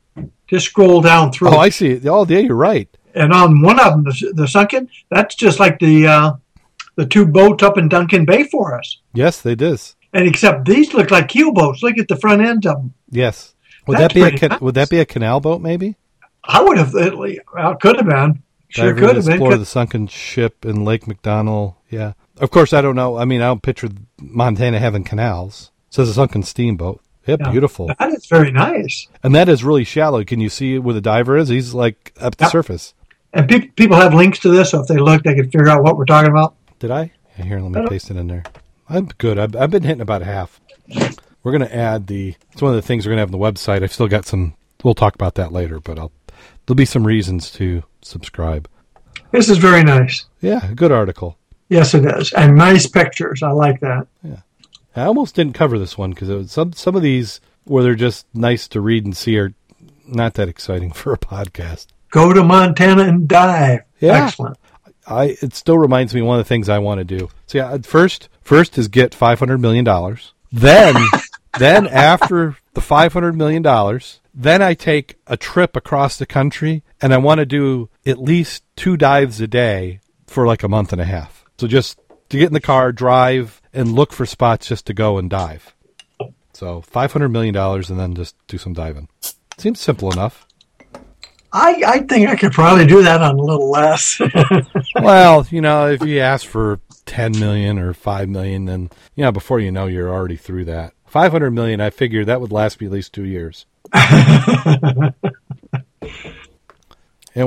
Just scroll down through. Oh, I see. it. Oh, yeah, you're right. and on one of them, the, the sunken, that's just like the uh, the two boats up in Duncan Bay for us. Yes, they did. And except these look like keel boats. Look at the front end of them. Yes. Would That's that be a nice. would that be a canal boat? Maybe. I would have. It could have been. Sure could have been. the sunken ship in Lake McDonald. Yeah. Of course, I don't know. I mean, I don't picture Montana having canals. It says a sunken steamboat. Yeah, Yeah. beautiful. That is very nice. And that is really shallow. Can you see where the diver is? He's like up the Yep. surface. And pe- people have links to this, so if they look, they can figure out what we're talking about. Did I? Yeah, here, let me paste it in there. I'm good. I've, I've been hitting about half. We're going to add the. It's one of the things we're going to have on the website. I've still got some. We'll talk about that later, but I'll. There'll be some reasons to subscribe. This is very nice. Yeah, good article. Yes, it is, and nice pictures. I like that. Yeah, I almost didn't cover this one because some some of these where they're just nice to read and see are not that exciting for a podcast. Go to Montana and dive. Yeah. Excellent. I it still reminds me of one of the things I want to do. So yeah, first first is get five hundred million dollars. Then then after the five hundred million dollars, then I take a trip across the country and I want to do at least two dives a day for like a month and a half. So just to get in the car, drive, and look for spots just to go and dive. So five hundred million dollars and then just do some diving. Seems simple enough. I, I think I could probably do that on a little less. well, you know, if you ask for 10 million or 5 million, then, you know, before you know, you're already through that. 500 million, I figured that would last me at least two years. and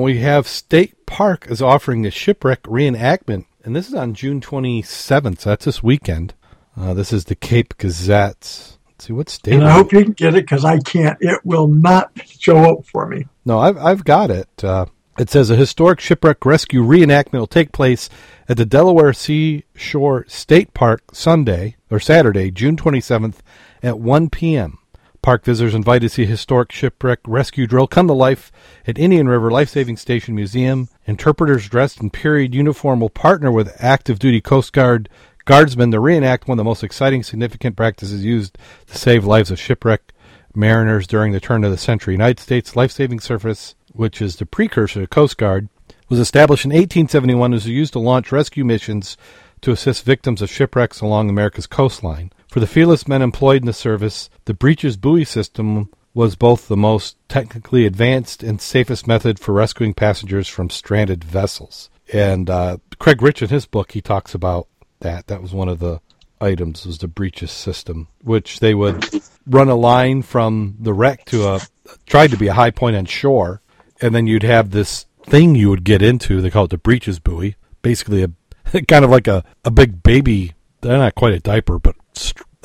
we have State Park is offering a shipwreck reenactment, and this is on June 27th, so that's this weekend. Uh, this is the Cape Gazette. Let's see what state. and I hope you can get it because I can't. It will not show up for me. No, I've I've got it. Uh, it says a historic shipwreck rescue reenactment will take place at the Delaware Seashore State Park Sunday or Saturday, June 27th at 1 p.m. Park visitors invited to see historic shipwreck rescue drill come to life at Indian River Life Saving Station Museum. Interpreters dressed in period uniform will partner with active duty Coast Guard guardsmen to reenact one of the most exciting, significant practices used to save lives of shipwreck mariners during the turn of the century. United States Life Saving Service, which is the precursor to Coast Guard, was established in 1871 and was used to launch rescue missions to assist victims of shipwrecks along America's coastline. For the fearless men employed in the service, the breeches buoy system was both the most technically advanced and safest method for rescuing passengers from stranded vessels. And uh, Craig Rich, in his book, he talks about that. That was one of the items was the breeches system, which they would run a line from the wreck to a tried to be a high point on shore, and then you'd have this thing you would get into. They call it the breeches buoy, basically a kind of like a a big baby. They're not quite a diaper, but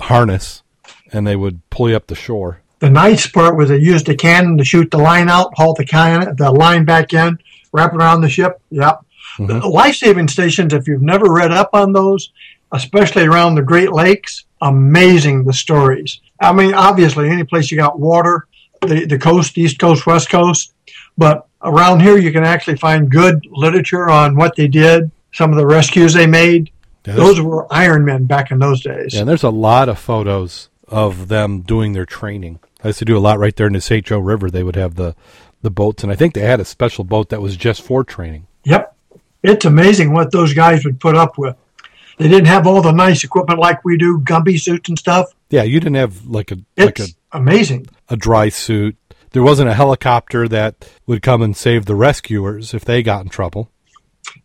harness, and they would pull you up the shore. The nice part was they used a cannon to shoot the line out, haul the cannon, the line back in, wrap around the ship. Yep. Mhm. The life saving stations, if you've never read up on those, especially around the Great Lakes, amazing the stories. I mean, obviously, any place you got water, the, the coast, East Coast, West Coast, but around here you can actually find good literature on what they did, some of the rescues they made. Yeah, Those were Iron Men back in those days. Yeah, and there's a lot of photos of them doing their training. I used to do a lot right there in the St. Joe River. They would have the the boats, and I think they had a special boat that was just for training. Yep. It's amazing what those guys would put up with. They didn't have all the nice equipment like we do, Gumby suits and stuff. Yeah, you didn't have like a like It's a, amazing. a dry suit. There wasn't a helicopter that would come and save the rescuers if they got in trouble.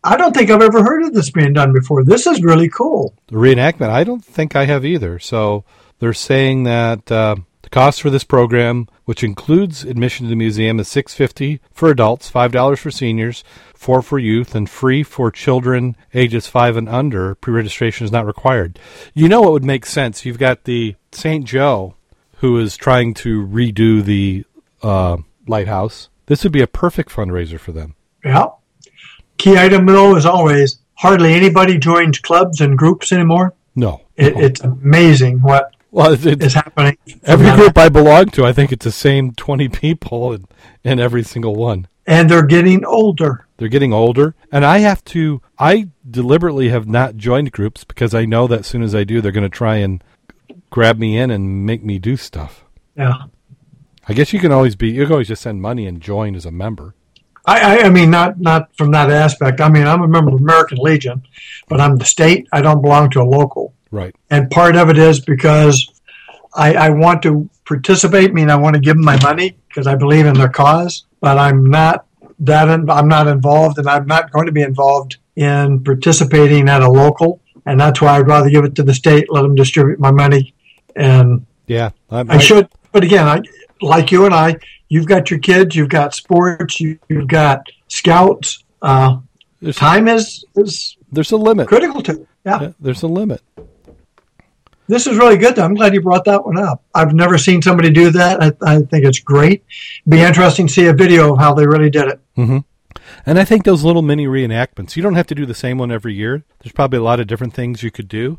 I don't think I've ever heard of this being done before. This is really cool. The reenactment, I don't think I have either. So they're saying that uh, the cost for this program, which includes admission to the museum, is six fifty for adults, five dollars for seniors, four for youth, and free for children ages five and under. Pre-registration is not required. You know what would make sense? You've got the St. Joe, who is trying to redo the uh, lighthouse. This would be a perfect fundraiser for them. Yeah. Key item though, as always, hardly anybody joins clubs and groups anymore. No, It, it's amazing what well, it's, it's, is happening. every group I belong to, I think it's the same twenty people in, in every single one. And they're getting older. They're getting older, and I have to. I deliberately have not joined groups because I know that as soon as I do, they're going to try and grab me in and make me do stuff. Yeah. I guess you can always be. You can always just send money and join as a member. I, I, I mean, not not from that aspect. I mean, I'm a member of the American Legion, but I'm the state. I don't belong to a local. Right. And part of it is because I, I want to participate. I mean, I want to give them my money because I believe in their cause, but I'm not that. In, I'm not involved, and I'm not going to be involved in participating at a local. And that's why I'd rather give it to the state, let them distribute my money, and Yeah. I should. But again, I like you and I. You've got your kids. You've got sports. You, you've got scouts. Uh, There's, time is is there's a limit. critical to. Yeah. Yeah, there's a limit. This is really good. Though. I'm glad you brought that one up. I've never seen somebody do that. I, I think it's great. Be interesting to see a video of how they really did it. hmm And I think those little mini reenactments, you don't have to do the same one every year. There's probably a lot of different things you could do.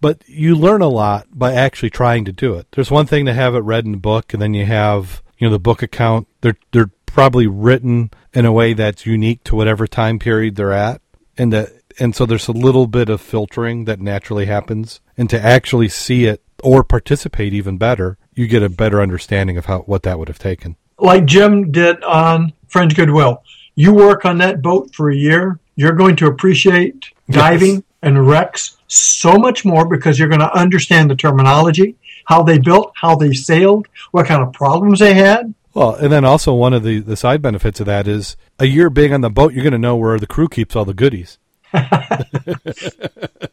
But you learn a lot by actually trying to do it. There's one thing to have it read in the book, and then you have, you know, the book account. They're they're probably written in a way that's unique to whatever time period they're at, and that and so there's a little bit of filtering that naturally happens. And to actually see it or participate even better, you get a better understanding of how what that would have taken. Like Jim did on Friends Good Will. You work on that boat for a year. You're going to appreciate diving and wrecks so much more because you're going to understand the terminology, how they built, how they sailed, what kind of problems they had. Well, and then also one of the, the side benefits of that is a year being on the boat, you're going to know where the crew keeps all the goodies.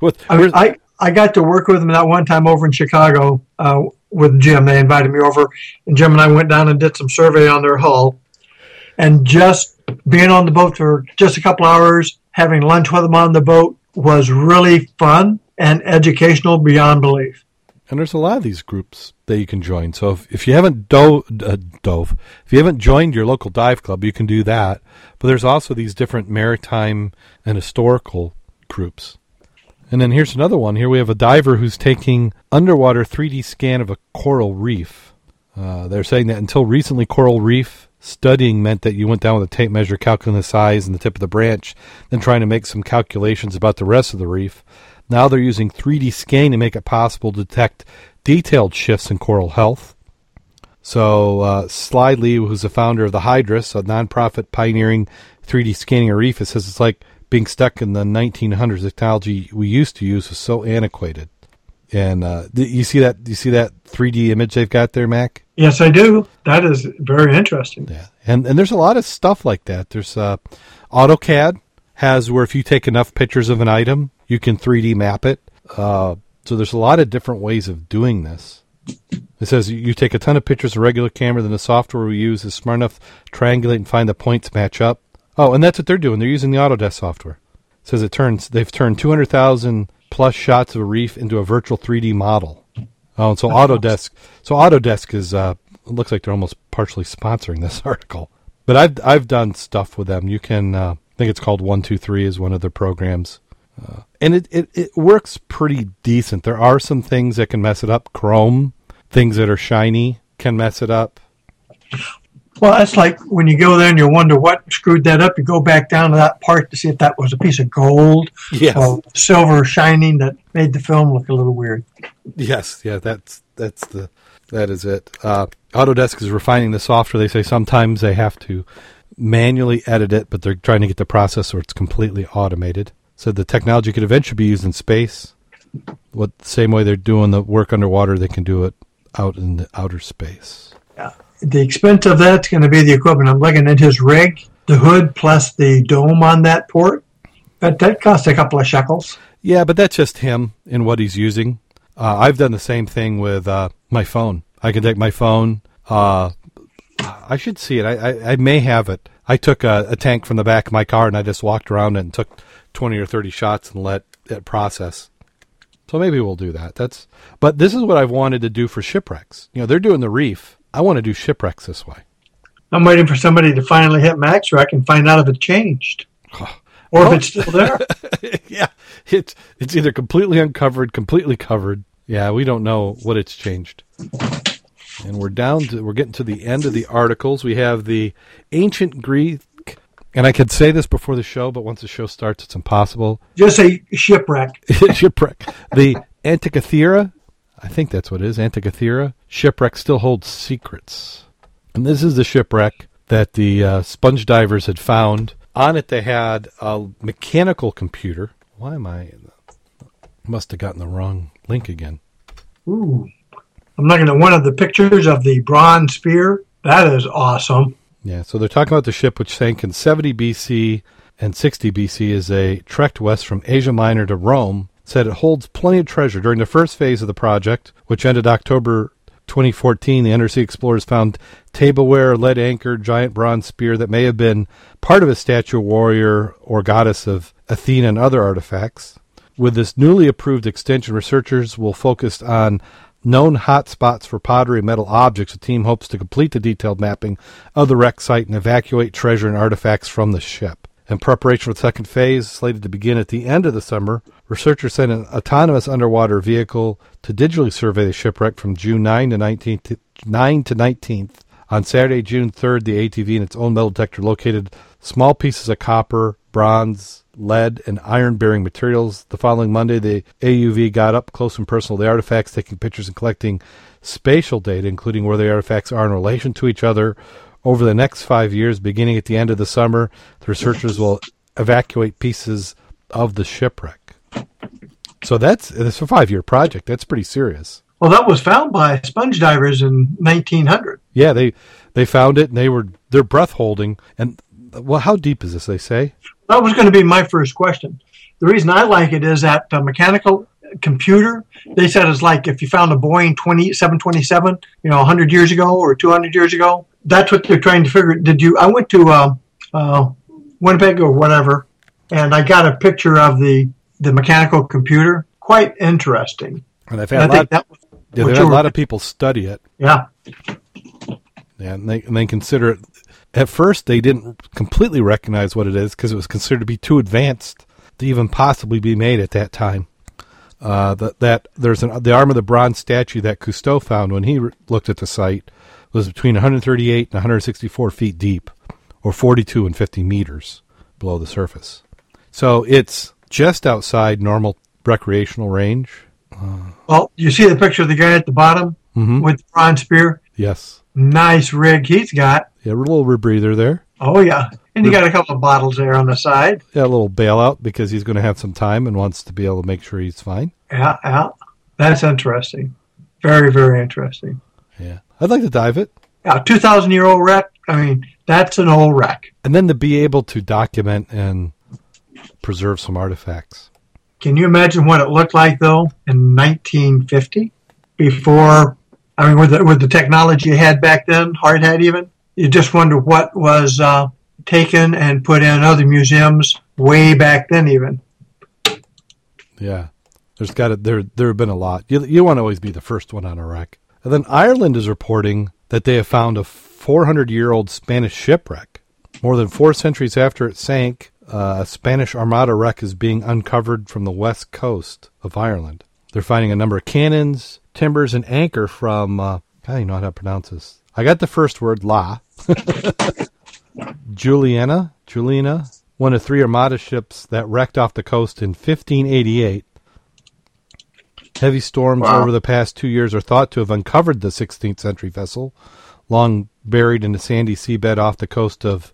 What- I, mean, I, I got to work with them that one time over in Chicago uh, with Jim. They invited me over, and Jim and I went down and did some survey on their hull. And just being on the boat for just a couple hours, having lunch with them on the boat was really fun and educational beyond belief. and there's a lot of these groups that you can join. So if, if you haven't dove, uh, dove, if you haven't joined your local dive club, you can do that. But there's also these different maritime and historical groups. And then here's another one. Here we have a diver who's taking underwater 3D scan of a coral reef. Uh, they're saying that until recently, coral reef studying meant that you went down with a tape measure calculating the size and the tip of the branch, then trying to make some calculations about the rest of the reef. Now they're using 3D scanning to make it possible to detect detailed shifts in coral health. So, uh, Lee, who's the founder of the Hydrous, a nonprofit pioneering 3D scanning a reef, it says it's like being stuck in the 1900s. The technology we used to use was so antiquated. And uh, you see that you see that 3D image they've got there, Mac? Yes, I do. That is very interesting. Yeah, and and there's a lot of stuff like that. There's uh, AutoCAD has where if you take enough pictures of an item, you can 3D map it. Uh, so there's a lot of different ways of doing this. It says you take a ton of pictures of regular camera, then the software we use is smart enough to triangulate and find the points match up. Oh, and that's what they're doing. They're using the Autodesk software. It says it turns they've turned 200,000 plus shots of a reef into a virtual 3D model. Oh, and so Autodesk, so Autodesk is uh, looks like they're almost partially sponsoring this article. But I've I've done stuff with them. You can uh, I think it's called One Two Three is one of their programs, uh, and it, it it works pretty decent. There are some things that can mess it up. Chrome things that are shiny can mess it up. Well, that's like when you go there and you wonder what screwed that up. You go back down to that part to see if that was a piece of gold Yes. or silver shining that made the film look a little weird. Yes, yeah, that's that's the that is it. Uh, Autodesk is refining the software. They say sometimes they have to manually edit it, but they're trying to get the process where it's completely automated. So the technology could eventually be used in space. What same way they're doing the work underwater, they can do it out in the outer space. The expense of that's going to be the equipment. I'm looking at his rig, the hood plus the dome on that port. That that costs a couple of shekels. Yeah, but that's just him and what he's using. Uh, I've done the same thing with uh, my phone. I can take my phone. Uh, I should see it. I, I, I may have it. I took a, a tank from the back of my car and I just walked around it and took 20 or 30 shots and let it process. So maybe we'll do that. That's but this is what I've wanted to do for shipwrecks. You know, they're doing the reef. I want to do shipwrecks this way. I'm waiting for somebody to finally hit MaxRec and find out if it changed or if it's still there. yeah, it's it's either completely uncovered, completely covered. Yeah, we don't know what it's changed. And we're down to we're getting to the end of the articles. We have the ancient Greek And I could say this before the show, but once the show starts, it's impossible. Just say shipwreck. shipwreck. The Antikythera, I think that's what it is, Antikythera shipwreck still holds secrets. And this is the shipwreck that the uh, sponge divers had found. On it, they had a mechanical computer. Why am I? Must have gotten the wrong link again. Ooh. I'm looking at one of the pictures of the bronze spear. That is awesome. Yeah, so they're talking about the ship which sank in 70 BC and 60 BC as they trekked west from Asia Minor to Rome. Said it holds plenty of treasure. During the first phase of the project, which ended October 2014, the undersea explorers found tableware, lead anchor, giant bronze spear that may have been part of a statue, warrior, or goddess of Athena and other artifacts. With this newly approved extension, researchers will focus on known hotspots for pottery and metal objects. The team hopes to complete the detailed mapping of the wreck site and evacuate treasure and artifacts from the ship. In preparation for the second phase, slated to begin at the end of the summer, researchers sent an autonomous underwater vehicle to digitally survey the shipwreck from June 9 to 19th. To 9 to 19th. On Saturday, June 3rd, the AUV and its own metal detector located small pieces of copper, bronze, lead, and iron bearing materials. The following Monday, the AUV got up close and personal to the artifacts, taking pictures and collecting spatial data, including where the artifacts are in relation to each other. Over the next five years, beginning at the end of the summer, the researchers will evacuate pieces of the shipwreck. So that's it's a five year project. That's pretty serious. Well, that was found by sponge divers in 1900. Yeah, they they found it and they were they're breath holding. And well, how deep is this? They say that was going to be my first question. The reason I like it is that the mechanical computer, they said it's like if you found a Boeing 20, 727, you know, 100 years ago or 200 years ago. That's what they're trying to figure. Did you? I went to uh, uh, Winnipeg or whatever, and I got a picture of the the mechanical computer. Quite interesting. And I've had a lot, was, yeah, there a lot of people study it. Yeah. Yeah, and they, and they consider it at first, they didn't completely recognize what it is because it was considered to be too advanced to even possibly be made at that time. Uh, that, that there's an, the arm of the bronze statue that Cousteau found when he re- looked at the site was between 138 and 164 feet deep, or 42 and 50 meters below the surface. So it's just outside normal recreational range. Uh, well, you see the picture of the guy at the bottom mm-hmm. with the bronze spear? Yes. Nice rig he's got. Yeah, a little rebreather there. Oh yeah, and you got a couple of bottles there on the side. Yeah, a little bailout because he's going to have some time and wants to be able to make sure he's fine. Yeah, yeah, that's interesting. Very, very interesting. Yeah, I'd like to dive it. Yeah, two thousand year old wreck. I mean, that's an old wreck. And then to be able to document and preserve some artifacts. Can you imagine what it looked like though in 1950, before? I mean, with the, with the technology you had back then, hard hat even you just wonder what was uh, taken and put in other museums way back then, even. Yeah, there's got to, there there have been a lot. You you want to always be the first one on a wreck. And then Ireland is reporting that they have found a 400 year old Spanish shipwreck. More than four centuries after it sank, a Spanish Armada wreck is being uncovered from the west coast of Ireland. They're finding a number of cannons, timbers, and anchor from. Uh, I don't even know how to pronounce this. I got the first word, la, Juliana, Juliana, one of three Armada ships that wrecked off the coast in 1588. Heavy storms wow. over the past two years are thought to have uncovered the 16th century vessel, long buried in a sandy seabed off the coast of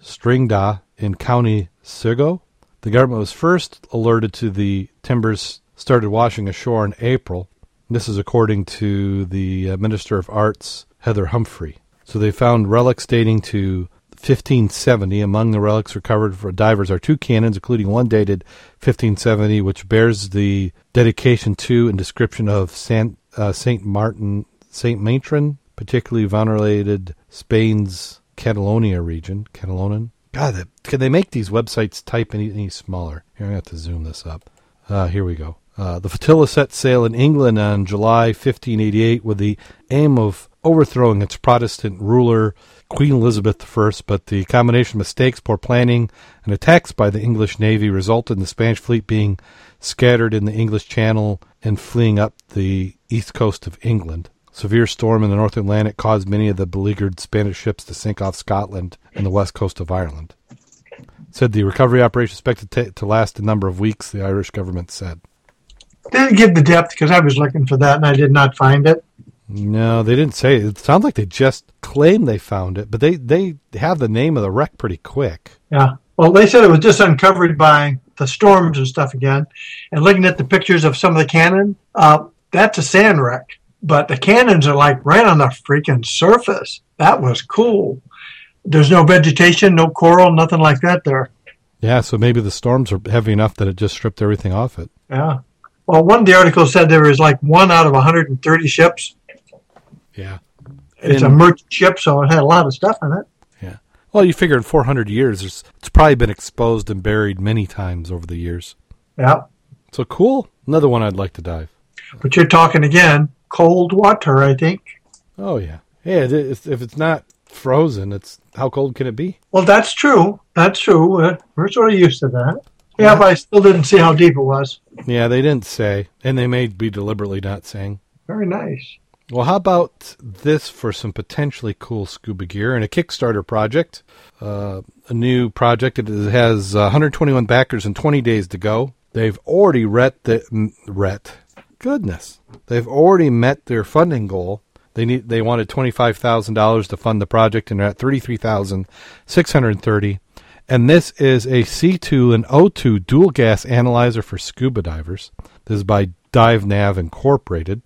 Streedagh in County Sligo. The government was first alerted to the timbers started washing ashore in April. This is according to the uh, Minister of Arts, Heather Humphrey. So they found relics dating to 1570. Among the relics recovered for divers are two cannons, including one dated 1570, which bears the dedication to and description of Saint, uh, Saint Martin, Saint Matron, particularly venerated Spain's Catalonia region. Catalonia. God, can they make these websites type any, any smaller? Here, I have to zoom this up. Uh, here we go. Uh, the flotilla set sail in England on July 1588 with the aim of overthrowing its Protestant ruler, Queen Elizabeth I, but the combination of mistakes, poor planning, and attacks by the English Navy resulted in the Spanish fleet being scattered in the English Channel and fleeing up the east coast of England. Severe storm in the North Atlantic caused many of the beleaguered Spanish ships to sink off Scotland and the west coast of Ireland. Said the recovery operation expected to, to last a number of weeks. The Irish government said. They didn't give the depth because I was looking for that and I did not find it. No, they didn't say. It, it sounds like they just claimed they found it, but they they have the name of the wreck pretty quick. Yeah. Well, they said it was just uncovered by the storms and stuff again. And looking at the pictures of some of the cannon, uh, that's a sand wreck. But the cannons are like right on the freaking surface. That was cool. There's no vegetation, no coral, nothing like that there. Yeah, so maybe the storms are heavy enough that it just stripped everything off it. Yeah. Well, one of the articles said there was like one out of 130 ships. Yeah. It's a merchant ship, so it had a lot of stuff in it. Yeah. Well, you figure in 400 years, it's probably been exposed and buried many times over the years. Yeah. So cool. Another one I'd like to dive. But you're talking again cold water, I think. Oh yeah. Yeah. if it's not frozen, it's how cold can it be? Well, that's true. That's true. Uh, we're sort of used to that. Yeah, but I still didn't see how deep it was. Yeah, they didn't say, and they may be deliberately not saying. Very nice. Well, how about this for some potentially cool scuba gear and a Kickstarter project? Uh, a new project. It has uh, 121 backers and 20 days to go. They've already ret the ret. Goodness, they've already met their funding goal. They need. They wanted twenty five thousand dollars to fund the project, and they're at thirty three thousand six hundred thirty. And this is a C2 and O2 dual gas analyzer for scuba divers. This is by DiveNav Incorporated.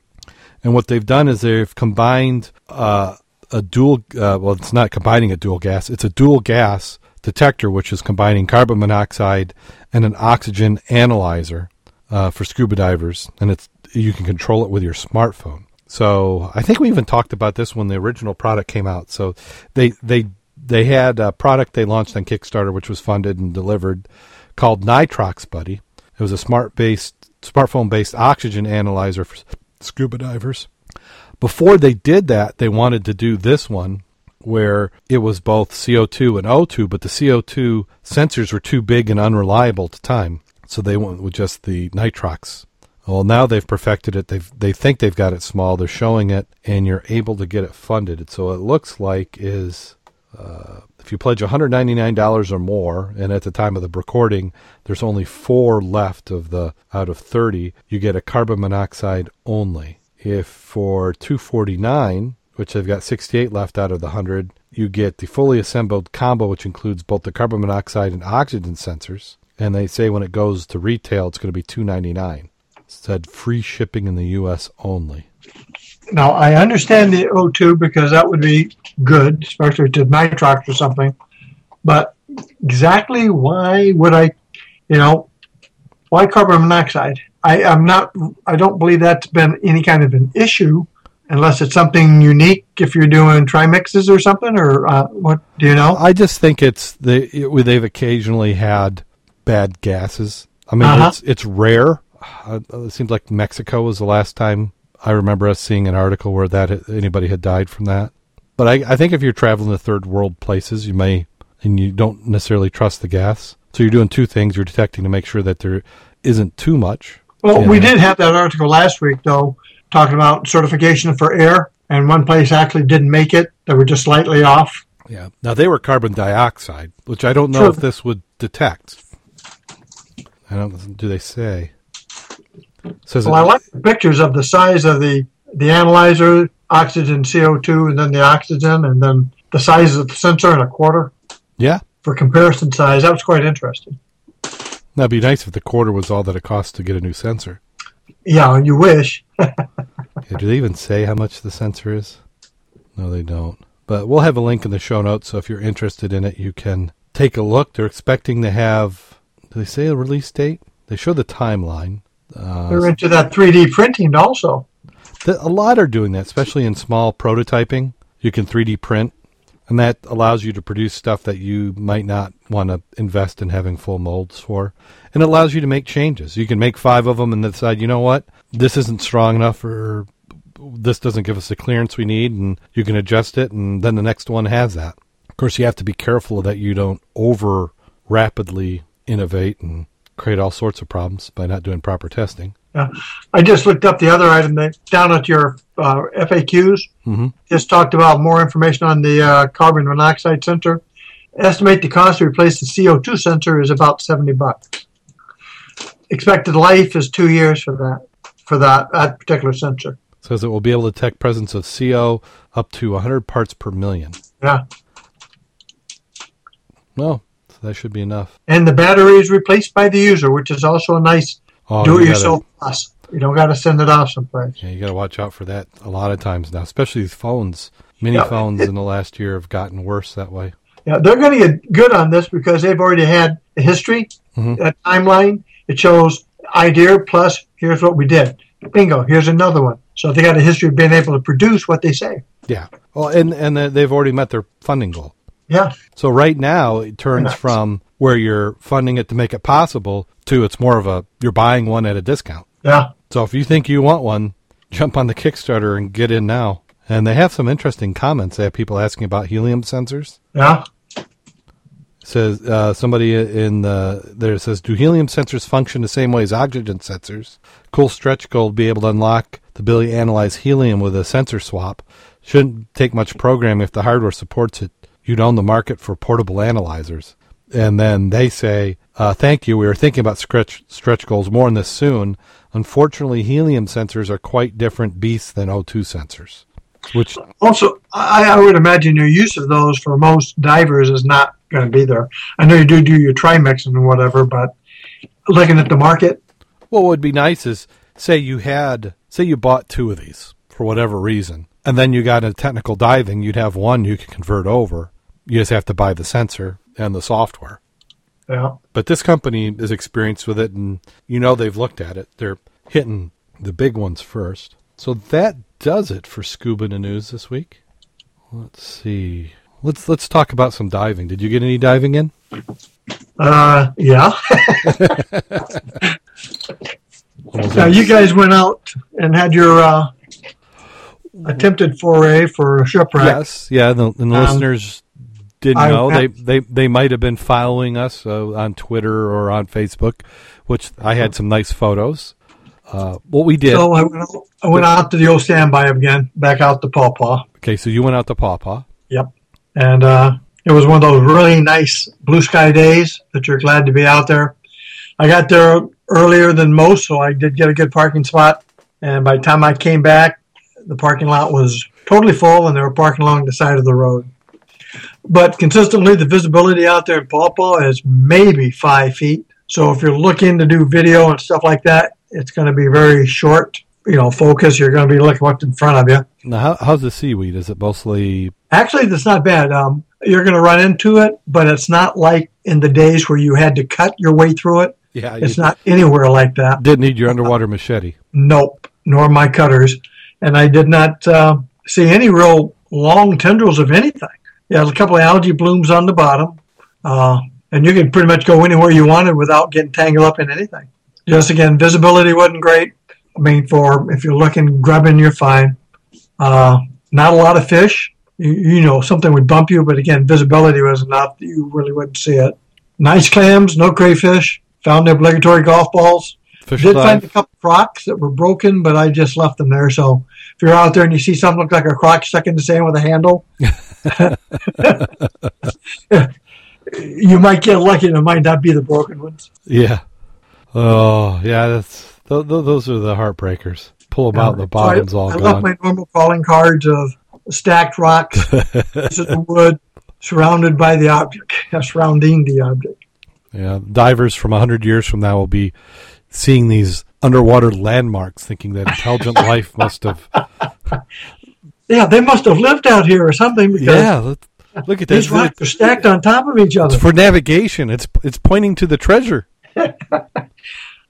And what they've done is they've combined uh, a dual, uh, well, it's not combining a dual gas, it's a dual gas detector, which is combining carbon monoxide and an oxygen analyzer uh, for scuba divers. And it's you can control it with your smartphone. So I think we even talked about this when the original product came out. So they they they had a product they launched on Kickstarter, which was funded and delivered, called Nitrox Buddy. It was a smart based smartphone based oxygen analyzer for scuba divers. Before they did that, they wanted to do this one where it was both CO2 and O2, but the CO2 sensors were too big and unreliable the time. So they went with just the nitrox. Well, now they've perfected it. They they think they've got it small. They're showing it, and you're able to get it funded. So it looks like is uh, if you pledge $199 or more, and at the time of the recording, there's only four left of the out of 30, you get a carbon monoxide only. If for 249, which they've got 68 left out of the 100, you get the fully assembled combo, which includes both the carbon monoxide and oxygen sensors. And they say when it goes to retail, it's going to be 299. Said free shipping in the U.S. only. Now, I understand the O2 because that would be good, especially to nitrox or something. But exactly why would I, you know, why carbon monoxide? I, I'm not, I don't believe that's been any kind of an issue unless it's something unique if you're doing trimixes or something, or uh, what do you know? I just think it's they it, they've occasionally had bad gases. I mean, Uh-huh. it's it's rare. Uh, it seems like Mexico was the last time I remember us seeing an article where that anybody had died from that. But I, I think if you're traveling to third world places, you may and you don't necessarily trust the gas. So you're doing two things: you're detecting to make sure that there isn't too much. Well, we did have that article last week, though, talking about certification for air, and one place actually didn't make it. They were just slightly off. Yeah. Now they were carbon dioxide, which I don't know Sure. if this would detect. I don't. Do they say? Says Well, it- I like the pictures of the size of the the analyzer, oxygen, CO two, and then the oxygen, and then the size of the sensor and a quarter yeah. for comparison size. That was quite interesting. That'd be nice if the quarter was all that it costs to get a new sensor. Yeah, you wish. Yeah, do they even say how much the sensor is? No, they don't. But we'll have a link in the show notes, so if you're interested in it, you can take a look. They're expecting to have. Do they say a release date? They show the timeline. Uh, They're into that 3D printing also. The, a lot are doing that, especially in small prototyping. You can 3D print, and that allows you to produce stuff that you might not want to invest in having full molds for. And it allows you to make changes. You can make five of them and decide, you know what, this isn't strong enough, or this doesn't give us the clearance we need, and you can adjust it, and then the next one has that. Of course, you have to be careful that you don't over rapidly innovate and create all sorts of problems by not doing proper testing. Yeah. I just looked up the other item that down at your uh, FAQs. Mhm. Just talked about more information on the uh, carbon monoxide sensor. estimate the cost to replace the CO2 sensor is about 70 bucks. Expected life is two years for that for that, that particular sensor. Says it will be able to detect presence of CO up to 100 parts per million. Yeah. Well, that should be enough. And the battery is replaced by the user, which is also a nice Oh, do it yourself plus. You don't got to send it off someplace. Yeah, you got to watch out for that a lot of times now, especially these phones. Many Yeah. phones in the last year have gotten worse that way. Yeah, they're going to get good on this because they've already had a history, Mhm. a timeline. It shows idea plus here's what we did. Bingo, here's another one. So they got a history of being able to produce what they say. Yeah. Well, and and they've already met their funding goal. Yeah, So right now it turns from where you're funding it to make it possible to it's more of a you're buying one at a discount. yeah, So if you think you want one, jump on the Kickstarter and get in now. And they have some interesting comments. They have people asking about helium sensors. yeah. says uh, somebody in the there says, do helium sensors function the same way as oxygen sensors? Cool stretch goal to be able to unlock the ability to analyze helium with a sensor swap. Shouldn't take much programming if the hardware supports it. You'd own the market for portable analyzers. And then they say, uh, thank you. We were thinking about stretch stretch goals more on this soon. Unfortunately, helium sensors are quite different beasts than O2 sensors. Which Also, I, I would imagine your use of those for most divers is not going to be there. I know you do do your trimix and whatever, but looking at the market, What would be nice is say you had say you bought two of these for whatever reason, and then you got into technical diving, you'd have one you could convert over. You just have to buy the sensor and the software. yeah, But this company is experienced with it and you know they've looked at it. They're hitting the big ones first. So that does it for scuba news this week. Let's see. Let's let's talk about some diving. Did you get any diving in? uh, yeah. Now, you guys went out and had your uh, attempted foray for a shipwreck. Yes, yeah. The, and the Um, listeners didn't I- know they they they might have been following us uh, on Twitter or on Facebook, which I had some nice photos. Uh, what we did. So I went, out, I went out to the old standby again, back out to Paw Paw. okay, so you went out to Paw Paw. Yep. And uh, it was one of those really nice blue sky days that you're glad to be out there. I got there earlier than most, so I did get a good parking spot. And by the time I came back, the parking lot was totally full and they were parking along the side of the road. But consistently, the visibility out there in Paw Paw is maybe five feet. So if you're looking to do video and stuff like that, it's going to be very short, you know, focus. You're going to be looking what's in front of you. Now, how, how's the seaweed? Is it mostly? Actually, that's not bad. Um, you're going to run into it, but it's not like in the days where you had to cut your way through it. Yeah, It's not anywhere like that. didn't need your underwater machete. Nope, nor my cutters. And I did not uh, see any real long tendrils of anything. Yeah, there's a couple of algae blooms on the bottom, uh, and you could pretty much go anywhere you wanted without getting tangled up in anything. Just again, visibility wasn't great. I mean, for if you're looking grubbing, you're fine. Uh, not a lot of fish. You, you know, something would bump you, but again, visibility was enough that you really wouldn't see it. Nice clams, no crayfish. Found the obligatory golf balls. Fish Did find a couple crocs that were broken, but I just left them there. So if you're out there and you see something look like a croc stuck in the sand with a handle, you might get lucky and it might not be the broken ones. Yeah. Oh, yeah. That's th- th- those are the heartbreakers. Pull them out, and the So bottom's I, all I left my normal calling cards of stacked rocks, pieces of wood, surrounded by the object, surrounding the object. Yeah, divers from a hundred years from now will be seeing these underwater landmarks, thinking that intelligent life must have. Yeah, they must have lived out here or something because Yeah, look, at these this. rocks are stacked on top of each other. It's for navigation. It's it's pointing to the treasure.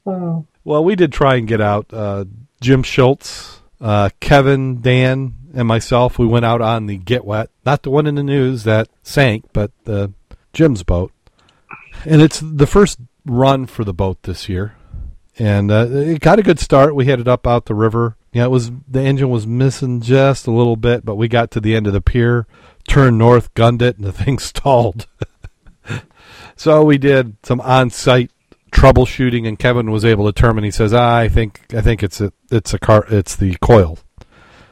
Oh. Well, we did try and get out. Uh, Jim Schultz, uh, Kevin, Dan, and myself. We went out on the Get Wet, not the one in the news that sank, but the Jim's boat. And it's the first run for the boat this year, and uh, it got a good start. We headed up out the river. Yeah, it was the engine was missing just a little bit, but we got to the end of the pier, turned north, gunned it, and the thing stalled. so we did some on-site troubleshooting, and Kevin was able to determine. He says, ah, "I think I think it's a it's a car it's the coil."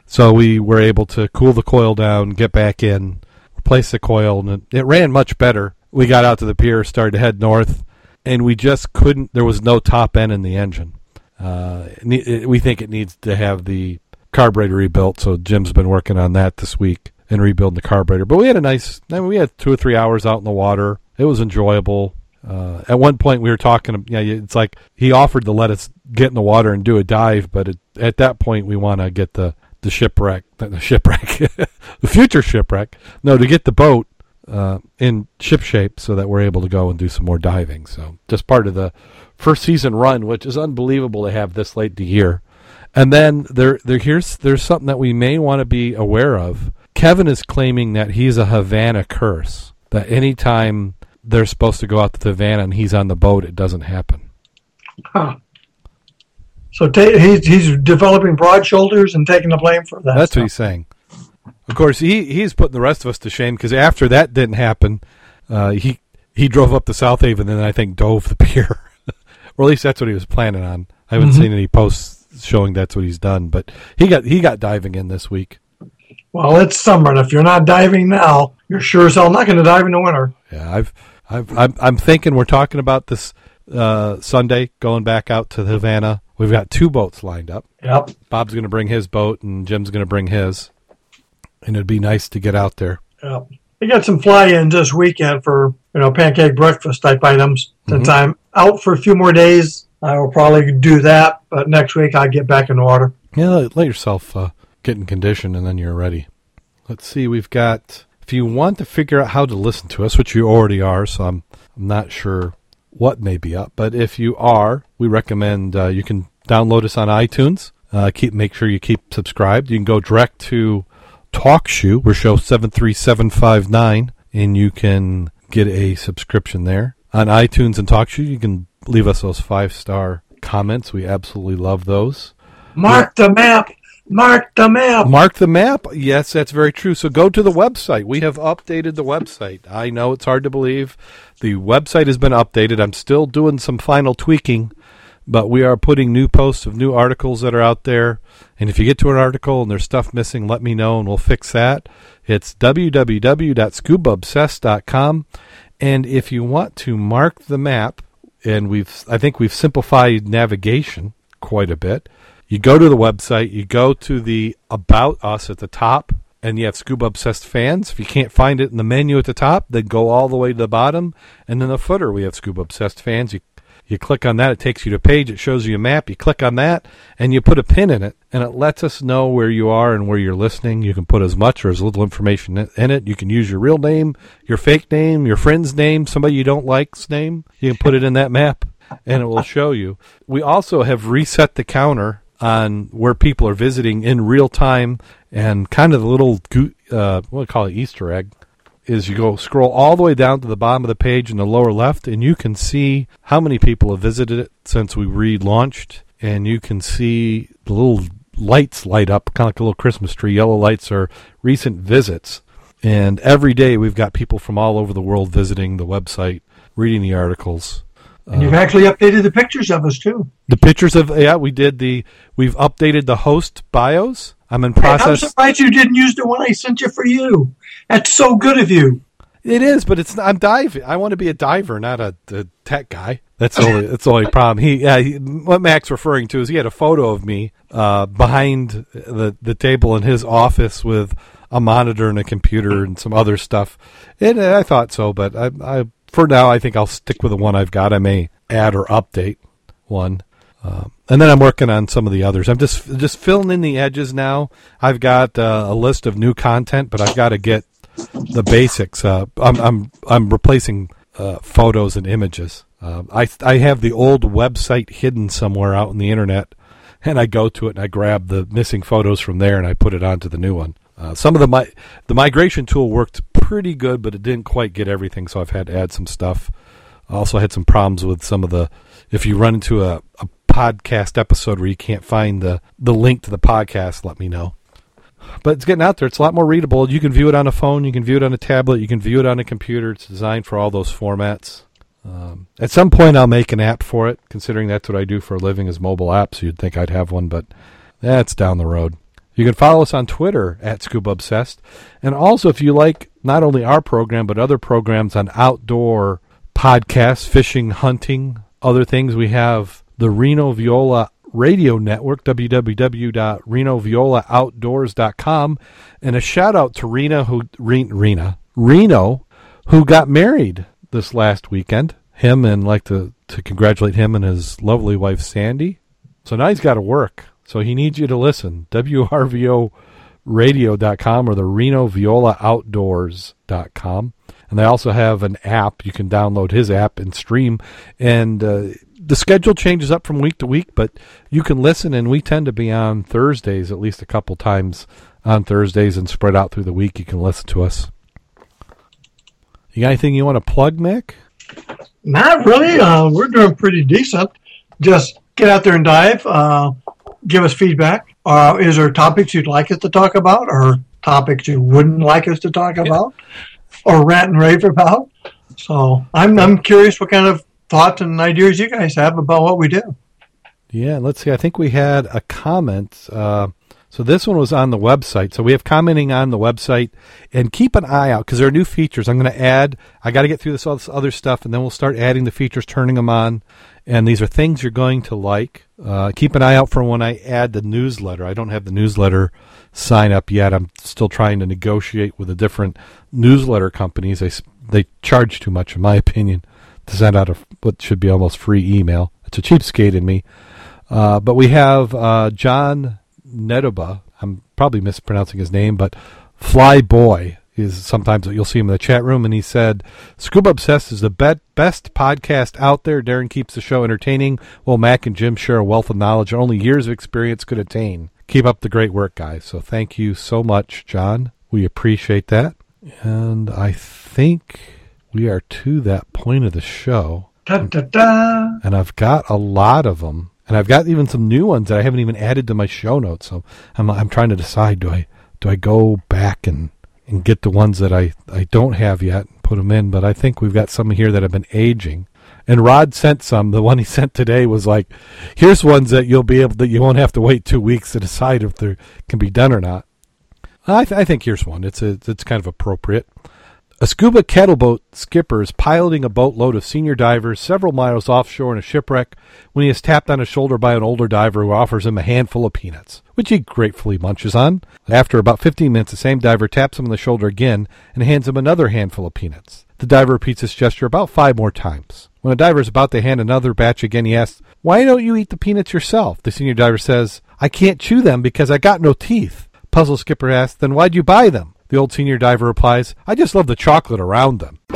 So we were able to cool the coil down, get back in. We're the coil, and it, it ran much better. We got out to the pier, started to head north, and we just couldn't. There was no top end in the engine. Uh, we think it needs to have the carburetor rebuilt. So Jim's been working on that this week and rebuilding the carburetor. But we had a nice. I mean, we had two or three hours out in the water. It was enjoyable. Uh, at one point, we were talking. Yeah, it's like he offered to let us get in the water and do a dive, but it, at that point, we want to get the the shipwreck, the shipwreck, the future shipwreck. No, to get the boat uh, in ship shape so that we're able to go and do some more diving. So just part of the first season run, which is unbelievable to have this late in the year. And then there, there here's there's something that we may want to be aware of. Kevin is claiming that he's a Havana curse. That anytime they're supposed to go out to the Havana and he's on the boat, it doesn't happen. Huh. So ta- he's he's developing broad shoulders and taking the blame for that. That's stuff. what he's saying. Of course, he he's putting the rest of us to shame because after that didn't happen, uh, he he drove up to South Haven and then I think dove the pier, or at least that's what he was planning on. I haven't mm-hmm. seen any posts showing that's what he's done, but he got he got diving in this week. Well, it's summer, and if you're not diving now, you're sure as hell not going to dive in the winter. Yeah, I've I've I'm, I'm thinking we're talking about this uh, Sunday going back out to Havana. We've got two boats lined up. Yep. Bob's going to bring his boat, and Jim's going to bring his and it'd be nice to get out there. Yeah. We got some fly-ins this weekend for you know pancake breakfast type items. Since mm-hmm. I'm out for a few more days, I will probably do that. But next week I get back in the water. Yeah, let yourself uh, get in condition, and then you're ready. Let's see. We've got. If you want to figure out how to listen to us, which you already are, so I'm, I'm not sure what may be up, but if you are, we recommend uh, you can download us on iTunes. Uh, keep make sure you keep subscribed. You can go direct to TalkShoe. We're show 73759, and you can get a subscription there. On iTunes and Talk TalkShoe, you can leave us those five star comments. We absolutely love those. Mark the map. Mark the map. Mark the map. Yes, that's very true. So go to the website. We have updated the website. I know it's hard to believe. The website has been updated. I'm still doing some final tweaking but we are putting new posts of new articles that are out there. And if you get to an article and there's stuff missing, let me know and we'll fix that. It's www.scubaobsessed.com. And if you want to mark the map, and we've I think we've simplified navigation quite a bit. You go to the website, you go to the about us at the top, and you have Scuba Obsessed fans. If you can't find it in the menu at the top, then go all the way to the bottom, and in the footer we have Scuba Obsessed fans. You you click on that, it takes you to a page, it shows you a map. You click on that, and you put a pin in it, and it lets us know where you are and where you're listening. You can put as much or as little information in it. You can use your real name, your fake name, your friend's name, somebody you don't like's name. You can put it in that map, and it will show you. We also have reset the counter on where people are visiting in real time and kind of the little uh, what do call it Easter egg is you go scroll all the way down to the bottom of the page in the lower left, and you can see how many people have visited it since we relaunched, and you can see the little lights light up, kind of like a little Christmas tree. Yellow lights are recent visits, and every day we've got people from all over the world visiting the website, reading the articles. And you've actually updated the pictures of us too. The pictures of yeah, we did the we've updated the host bios. I'm in process. I'm surprised you didn't use the one I sent you for you. That's so good of you. It is, but it's I'm diving. I want to be a diver, not a, a tech guy. That's the only that's the only problem. He, yeah, he, what Mac's referring to is he had a photo of me uh, behind the the table in his office with a monitor and a computer and some other stuff. And I thought so, but I, I for now I think I'll stick with the one I've got. I may add or update one. Um, and then I'm working on some of the others. I'm just just filling in the edges now. I've got uh, a list of new content, but I've got to get the basics. Uh, I'm I'm I'm replacing uh, photos and images. Uh, I I have the old website hidden somewhere out in the internet, and I go to it and I grab the missing photos from there and I put it onto the new one. Uh, some of the mi- the migration tool worked pretty good, but it didn't quite get everything, so I've had to add some stuff. I also had some problems with some of the. If you run into a, a podcast episode where you can't find the, the link to the podcast, let me know. But it's getting out there. It's a lot more readable. You can view it on a phone. You can view it on a tablet. You can view it on a computer. It's designed for all those formats. Um, at some point, I'll make an app for it, considering that's what I do for a living is mobile apps. You'd think I'd have one, but that's down the road. You can follow us on Twitter at Scuba Obsessed. And also, if you like not only our program, but other programs on outdoor podcasts, fishing, hunting, other things, we have the Reno Viola Radio Network, www.renoviolaoutdoors.com. And a shout out to Rena, who, Rena, Reno, who got married this last weekend. Him and like to, to congratulate him and his lovely wife, Sandy. So now he's got to work. So he needs you to listen. WRVOradio.com or the Reno Viola Outdoors.com. And they also have an app. You can download his app and stream. And uh, the schedule changes up from week to week, but you can listen. And we tend to be on Thursdays at least a couple times on Thursdays and spread out through the week. You can listen to us. You got anything you want to plug, Mick? Not really. Uh, we're doing pretty decent. Just get out there and dive. Uh, give us feedback. Uh, is there topics you'd like us to talk about, or topics you wouldn't like us to talk about, or rant and rave about? So I'm I'm curious what kind of thoughts and ideas you guys have about what we do. Yeah, let's see. I think we had a comment. Uh, so this one was on the website. So we have commenting on the website, and keep an eye out because there are new features. I'm going to add. I got to get through this all this other stuff, and then we'll start adding the features, turning them on. And these are things you're going to like. Uh, keep an eye out for when I add the newsletter. I don't have the newsletter sign up yet. I'm still trying to negotiate with the different newsletter companies. They they charge too much, in my opinion, to send out a what should be almost free email. It's a cheapskate in me. Uh, but we have uh, John Nedoba. I'm probably mispronouncing his name, but Fly Boy is sometimes you'll see him in the chat room, and he said, "Scuba Obsessed is the be- best podcast out there. Darren keeps the show entertaining, Well, Mac and Jim share a wealth of knowledge only years of experience could attain. Keep up the great work, guys. So thank you so much, John. We appreciate that, and I think we are to that point of the show. Da, da, da. And I've got a lot of them, and I've got even some new ones that I haven't even added to my show notes. So I'm I'm trying to decide do I do I go back and and get the ones that I, I don't have yet and put them in. But I think we've got some here that have been aging. And Rod sent some. The one he sent today was like, here's ones that you'll be able that you won't have to wait two weeks to decide if they can be done or not. I, th- I think here's one. It's a, it's kind of appropriate. A scuba cattleboat skipper is piloting a boatload of senior divers several miles offshore in a shipwreck when he is tapped on the shoulder by an older diver who offers him a handful of peanuts, which he gratefully munches on. After about 15 minutes, the same diver taps him on the shoulder again and hands him another handful of peanuts. The diver repeats this gesture about five more times. When the diver is about to hand another batch again, he asks, Why don't you eat the peanuts yourself? The senior diver says, I can't chew them because I got no teeth. Puzzle skipper asks, Then why'd you buy them? The old senior diver replies, I just love the chocolate around them.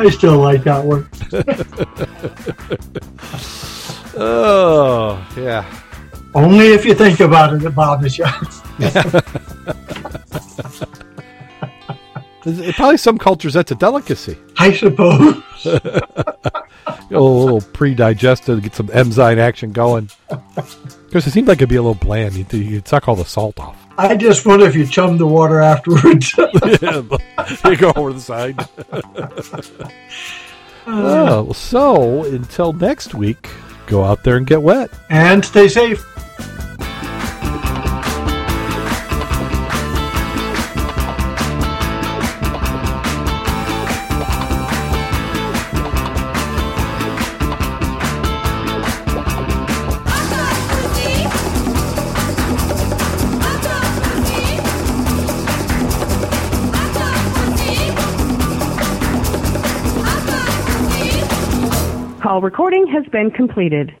I still like that one. Oh, yeah. Only if you think about it, it bothers you. It- uh, Probably some cultures that's a delicacy. I suppose. a little pre-digested, get some enzyme action going. Because it seemed like it'd be a little bland. You'd, you'd suck all the salt off. I just wonder if you chum the water afterwards. you go over the side. oh, so until next week, go out there and get wet. and stay safe. Recording has been completed.